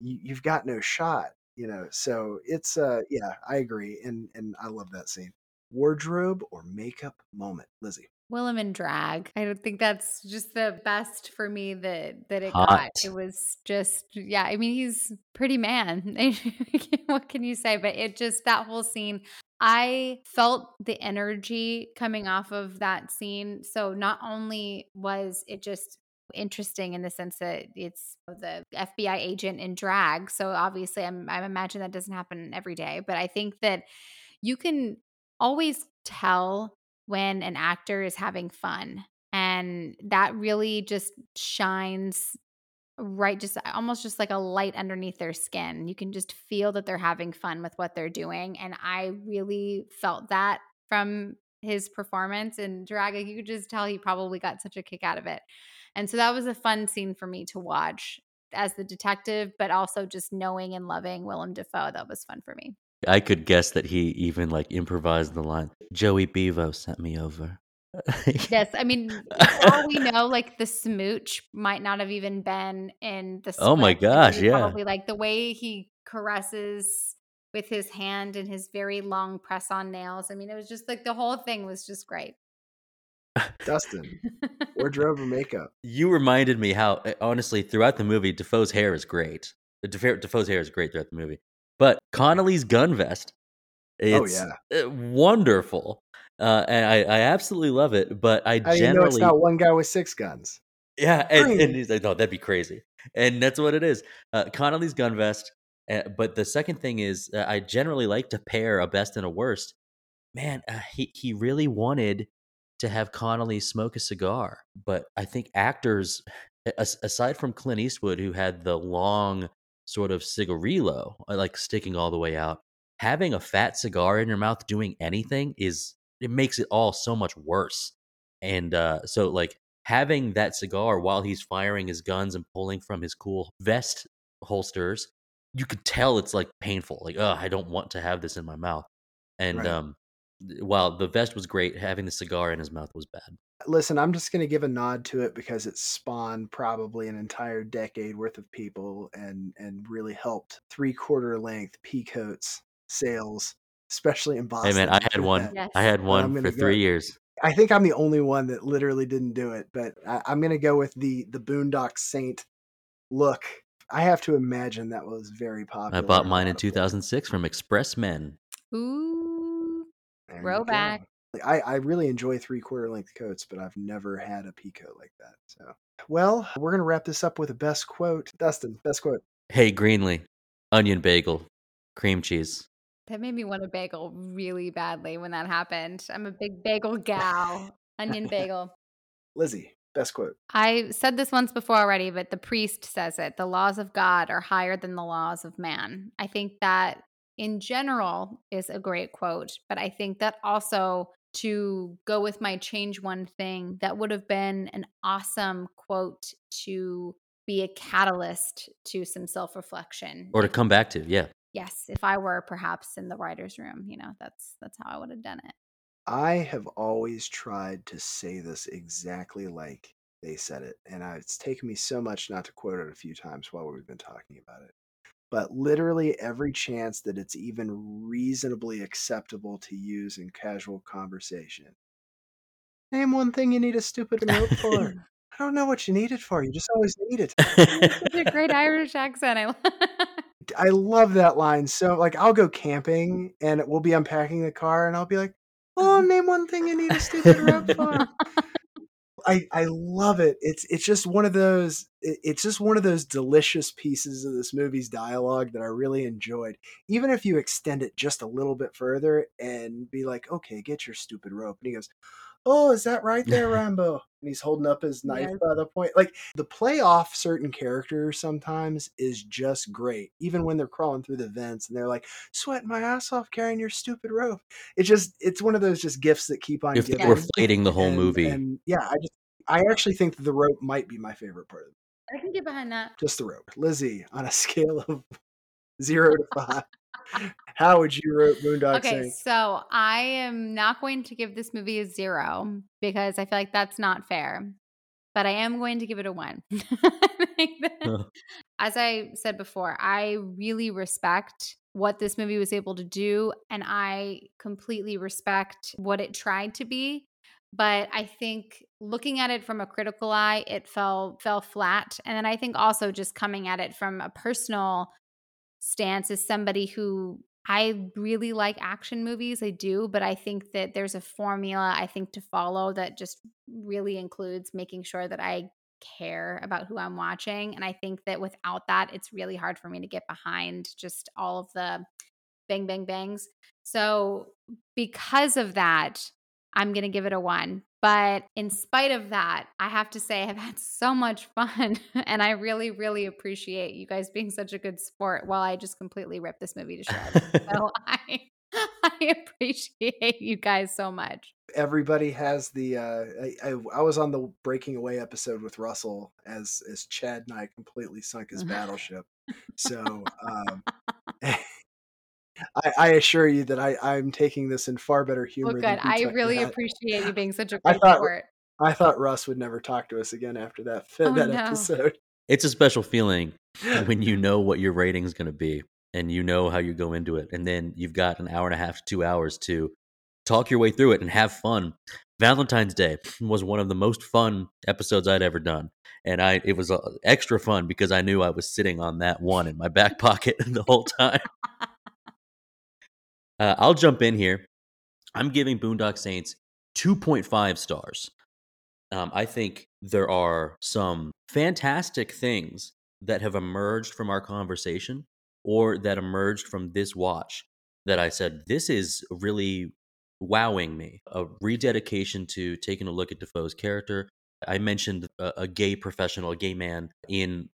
you you've got no shot. You know, so it's uh, yeah, I agree, and and I love that scene. Wardrobe or makeup moment, Lizzy. Willem and drag. I don't think that's just the best for me that that it Hot. got. It was just yeah. I mean, he's pretty man. what can you say? But it just that whole scene. I felt the energy coming off of that scene. So not only was it just interesting in the sense that it's the FBI agent in drag. So obviously, I'm I imagine that doesn't happen every day. But I think that you can always tell when an actor is having fun. And that really just shines right just almost just like a light underneath their skin. You can just feel that they're having fun with what they're doing and I really felt that from his performance and Draga you could just tell he probably got such a kick out of it. And so that was a fun scene for me to watch as the detective but also just knowing and loving Willem Dafoe that was fun for me. I could guess that he even like improvised the line Joey Bevo sent me over. yes, I mean, all we know, like the smooch might not have even been in the. Oh my gosh! Yeah, probably like the way he caresses with his hand and his very long press-on nails. I mean, it was just like the whole thing was just great. Dustin, wardrobe and makeup? You reminded me how eh, honestly throughout the movie, Dafoe's hair is great. Dafoe's hair is great throughout the movie, but Connolly's gun vest, oh, it's oh, yeah. Eh, wonderful. Uh, and I, I absolutely love it. But I How generally you know it's not one guy with six guns. Yeah, and, and he's like, no, that'd be crazy, and that's what it is. Uh, Connolly's gun vest. Uh, but the second thing is, uh, I generally like to pair a best and a worst. Man, uh, he he really wanted to have Connolly smoke a cigar, but I think actors, aside from Clint Eastwood, who had the long sort of cigarillo, uh, like sticking all the way out, having a fat cigar in your mouth doing anything is it makes it all so much worse. And uh, so, like having that cigar while he's firing his guns and pulling from his cool vest holsters, you could tell it's like painful. Like, oh, I don't want to have this in my mouth. And right. um, while the vest was great, having the cigar in his mouth was bad. Listen, I'm just going to give a nod to it because it spawned probably an entire decade worth of people and and really helped three quarter length peacoats sales especially in Boston. Hey man, I had one. Yes. I had one for three go. years. I think I'm the only one that literally didn't do it, but I, am going to go with the the Boondock Saint look. I have to imagine that was very popular. I bought mine in 2006 from Express Men. Ooh, throwback. I, I really enjoy three quarter length coats, but I've never had a peacoat like that. So, well, we're going to wrap this up with a best quote. Dustin, best quote. Hey, Greenly, onion bagel, cream cheese. That made me want a bagel really badly when that happened. I'm a big bagel gal. Onion bagel. Lizzy, best quote. I said this once before already, but the priest says it. The laws of God are higher than the laws of man. I think that in general is a great quote, but I think that also to go with my change one thing, that would have been an awesome quote to be a catalyst to some self reflection. Or to come back to, yeah yes, if I were perhaps in the writer's room, you know, that's that's how I would have done it. I have always tried to say this exactly like they said it, and I, it's taken me so much not to quote it a few times while we've been talking about it. But literally every chance that it's even reasonably acceptable to use in casual conversation. Name one thing you need a stupid remote for. I don't know what you need it for. You just always need it. It's a great Irish accent. I I love that line. So like I'll go camping and we'll be unpacking the car and I'll be like, "Oh, mm-hmm. name one thing you need a stupid rub for." I I love it. It's it's just one of those it's just one of those delicious pieces of this movie's dialogue that I really enjoyed. Even if you extend it just a little bit further and be like, "Okay, get your stupid rope." And he goes, oh, is that right there, Rambo? and he's holding up his knife yeah. by the point. Like the play off certain characters sometimes is just great, even when they're crawling through the vents and they're like, sweating my ass off carrying your stupid rope. It's just, it's one of those just gifts that keep on. If they were fighting the whole and, movie, and yeah, I just, I actually think the rope might be my favorite part of it. I can get behind that. Just the rope, Lizzy, on a scale of zero to five. How would you rate Boondock Okay, Saints? so I am not going to give this movie a zero because I feel like that's not fair. But I am going to give it a one. As I said before, I really respect what this movie was able to do, and I completely respect what it tried to be. But I think looking at it from a critical eye, it fell fell flat. And then I think also just coming at it from a personal stance as somebody who I really like action movies. I do, but I think that there's a formula I think to follow that just really includes making sure that I care about who I'm watching. And I think that without that, it's really hard for me to get behind just all of the bang, bang, bangs. So, because of that, I'm going to give it a one. But in spite of that, I have to say I've had so much fun. and I really, really appreciate you guys being such a good sport while I just completely rip this movie to shreds. so I, I appreciate you guys so much. Everybody has the. Uh, I, I, I was on the Breaking Away episode with Russell as as Chad and I completely sunk his battleship. So um, I, I, assure you that I, I'm taking this in far better humor. Well, good. I really appreciate you being such a great I thought, sport. I thought Russ would never talk to us again after that oh, that no. episode. It's a special feeling when you know what your rating is going to be and you know how you go into it, and then you've got an hour and a half to two hours to talk your way through it and have fun. Valentine's Day was one of the most fun episodes I'd ever done, and I it was uh, extra fun because I knew I was sitting on that one in my back pocket the whole time. Uh, I'll jump in here. I'm giving Boondock Saints 2.5 stars. Um, I think there are some fantastic things that have emerged from our conversation or that emerged from this watch that I said, this is really wowing me. A rededication to taking a look at Dafoe's character. I mentioned a, a gay professional, a gay man in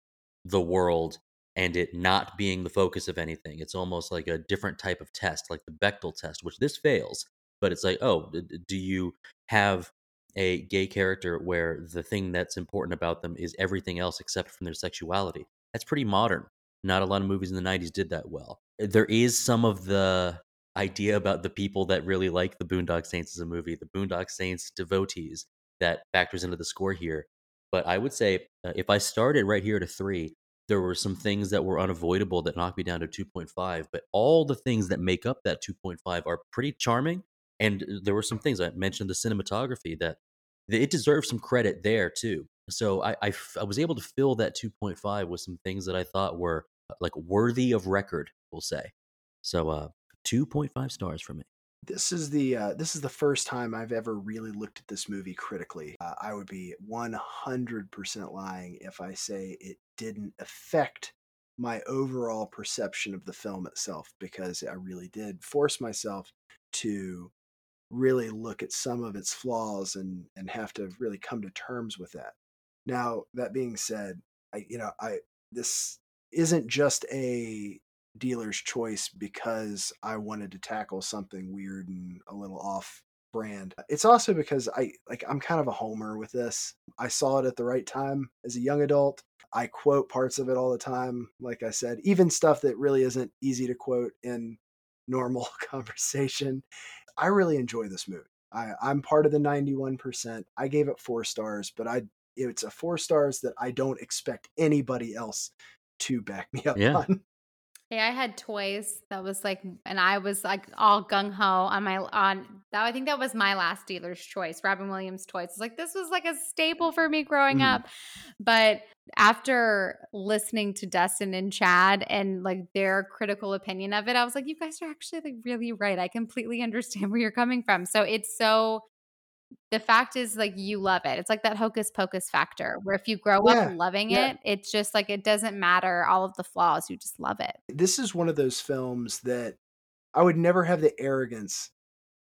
the world and it not being the focus of anything. It's almost like a different type of test, like the Bechdel test, which this fails. But it's like, oh, do you have a gay character where the thing that's important about them is everything else except from their sexuality? That's pretty modern. Not a lot of movies in the 90s did that well. There is some of the idea about the people that really like the Boondock Saints as a movie, the Boondock Saints devotees that factors into the score here. But I would say uh, if I started right here at a three, there were some things that were unavoidable that knocked me down to 2.5 but all the things that make up that 2.5 are pretty charming and uh, there were some things i mentioned the cinematography that it deserves some credit there too. So I, I, was able to fill that 2.5 with some things that i thought were uh, like worthy of record we'll say. So uh 2.5 stars for me this is the uh, this is the first time I've ever really looked at this movie critically. Uh, I would be 100% lying if I say it didn't affect my overall perception of the film itself because I really did force myself to really look at some of its flaws and and have to really come to terms with that. Now, that being said, I you know, I this isn't just a dealer's choice because I wanted to tackle something weird and a little off brand. It's also because I like I'm kind of a homer with this. I saw it at the right time as a young adult. I quote parts of it all the time, like I said, even stuff that really isn't easy to quote in normal conversation. I really enjoy this movie. I, I'm part of the 91%. I gave it four stars, but I it's a four stars that I don't expect anybody else to back me up yeah. on. Hey, I had toys that was like, and I was like all gung ho on my on that. I think that was my last dealer's choice, Robin Williams toys. It's like this was like a staple for me growing mm. up. But after listening to Dustin and Chad and like their critical opinion of it, I was like, you guys are actually like really right. I completely understand where you're coming from. So it's so the fact is like you love it. It's like that hocus pocus factor where if you grow yeah, up loving yeah. it, it's just like it doesn't matter all of the flaws, you just love it. This is one of those films that I would never have the arrogance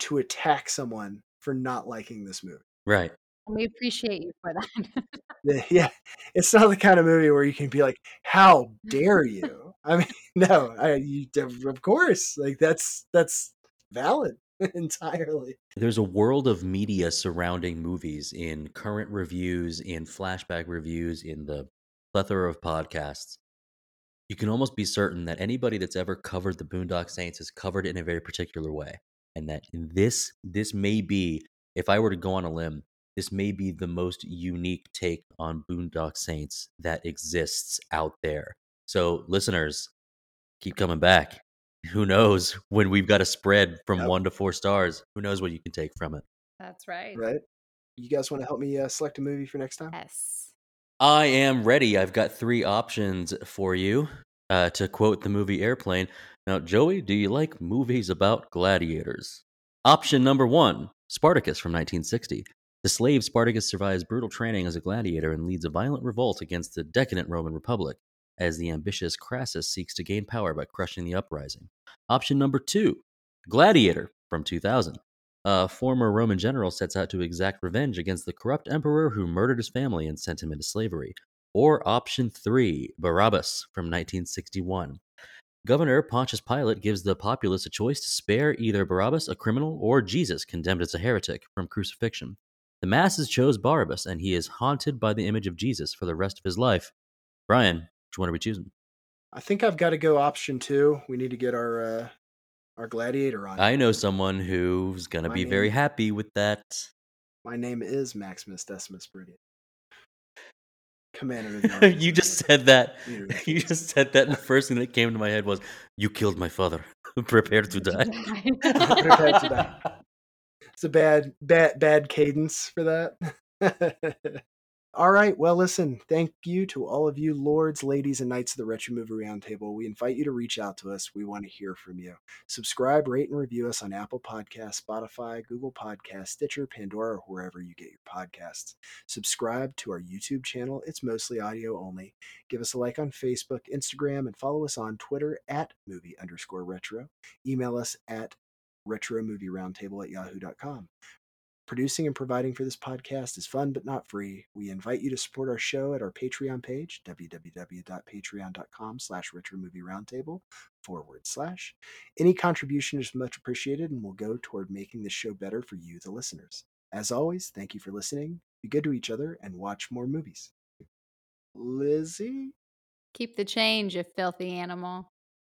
to attack someone for not liking this movie. Right. And we appreciate you for that. yeah. It's not the kind of movie where you can be like, "How dare you?" I mean, no, I you, of course. Like that's that's valid. entirely. There's a world of media surrounding movies in current reviews, in flashback reviews, in the plethora of podcasts. You can almost be certain that anybody that's ever covered the Boondock Saints has covered it in a very particular way. And that this this may be, if I were to go on a limb, this may be the most unique take on Boondock Saints that exists out there. So, listeners, keep coming back who knows when we've got a spread from yep. one to four stars who knows what you can take from it. That's right. Right. You guys want to help me uh, select a movie for next time? Yes. I am ready. I've got three options for you uh, to quote the movie airplane. Now joey do you like movies about gladiators? Option number one spartacus from 1960 the slave Spartacus survives brutal training as a gladiator and leads a violent revolt against the decadent Roman Republic as the ambitious Crassus seeks to gain power by crushing the uprising. Option number two Gladiator from 2000. A former Roman general sets out to exact revenge against the corrupt emperor who murdered his family and sent him into slavery. Or option three, Barabbas from 1961. Governor Pontius Pilate gives the populace a choice to spare either Barabbas, a criminal, or Jesus, condemned as a heretic, from crucifixion. The masses chose Barabbas, and he is haunted by the image of Jesus for the rest of his life. Bryan, which one are we choosing? I think I've got to go option two. We need to get our uh, our gladiator on. I know someone who's gonna My be name- very happy with that. My name is Maximus Decimus Meridius. Commander of the army. you just said that. Leader of the You just said that, and the first thing that came to my head was, "You killed my father. Prepare to die." Prepare to die. It's a bad, bad, bad cadence for that. All right. Well, listen. Thank you to all of you, lords, ladies, and knights of the Retro Movie Roundtable. We invite you to reach out to us. We want to hear from you. Subscribe, rate, and review us on Apple Podcasts, Spotify, Google Podcasts, Stitcher, Pandora, or wherever you get your podcasts. Subscribe to our YouTube channel. It's mostly audio only. Give us a like on Facebook, Instagram, and follow us on Twitter at movie underscore retro. Email us at retromovieroundtable at yahoo.com. Producing and providing for this podcast is fun but not free. We invite you to support our show at our Patreon page, www.patreon.com slash retromovieroundtable forward slash. Any contribution is much appreciated and will go toward making this show better for you, the listeners. As always, thank you for listening. Be good to each other and watch more movies. Lizzy? Keep the change, you filthy animal.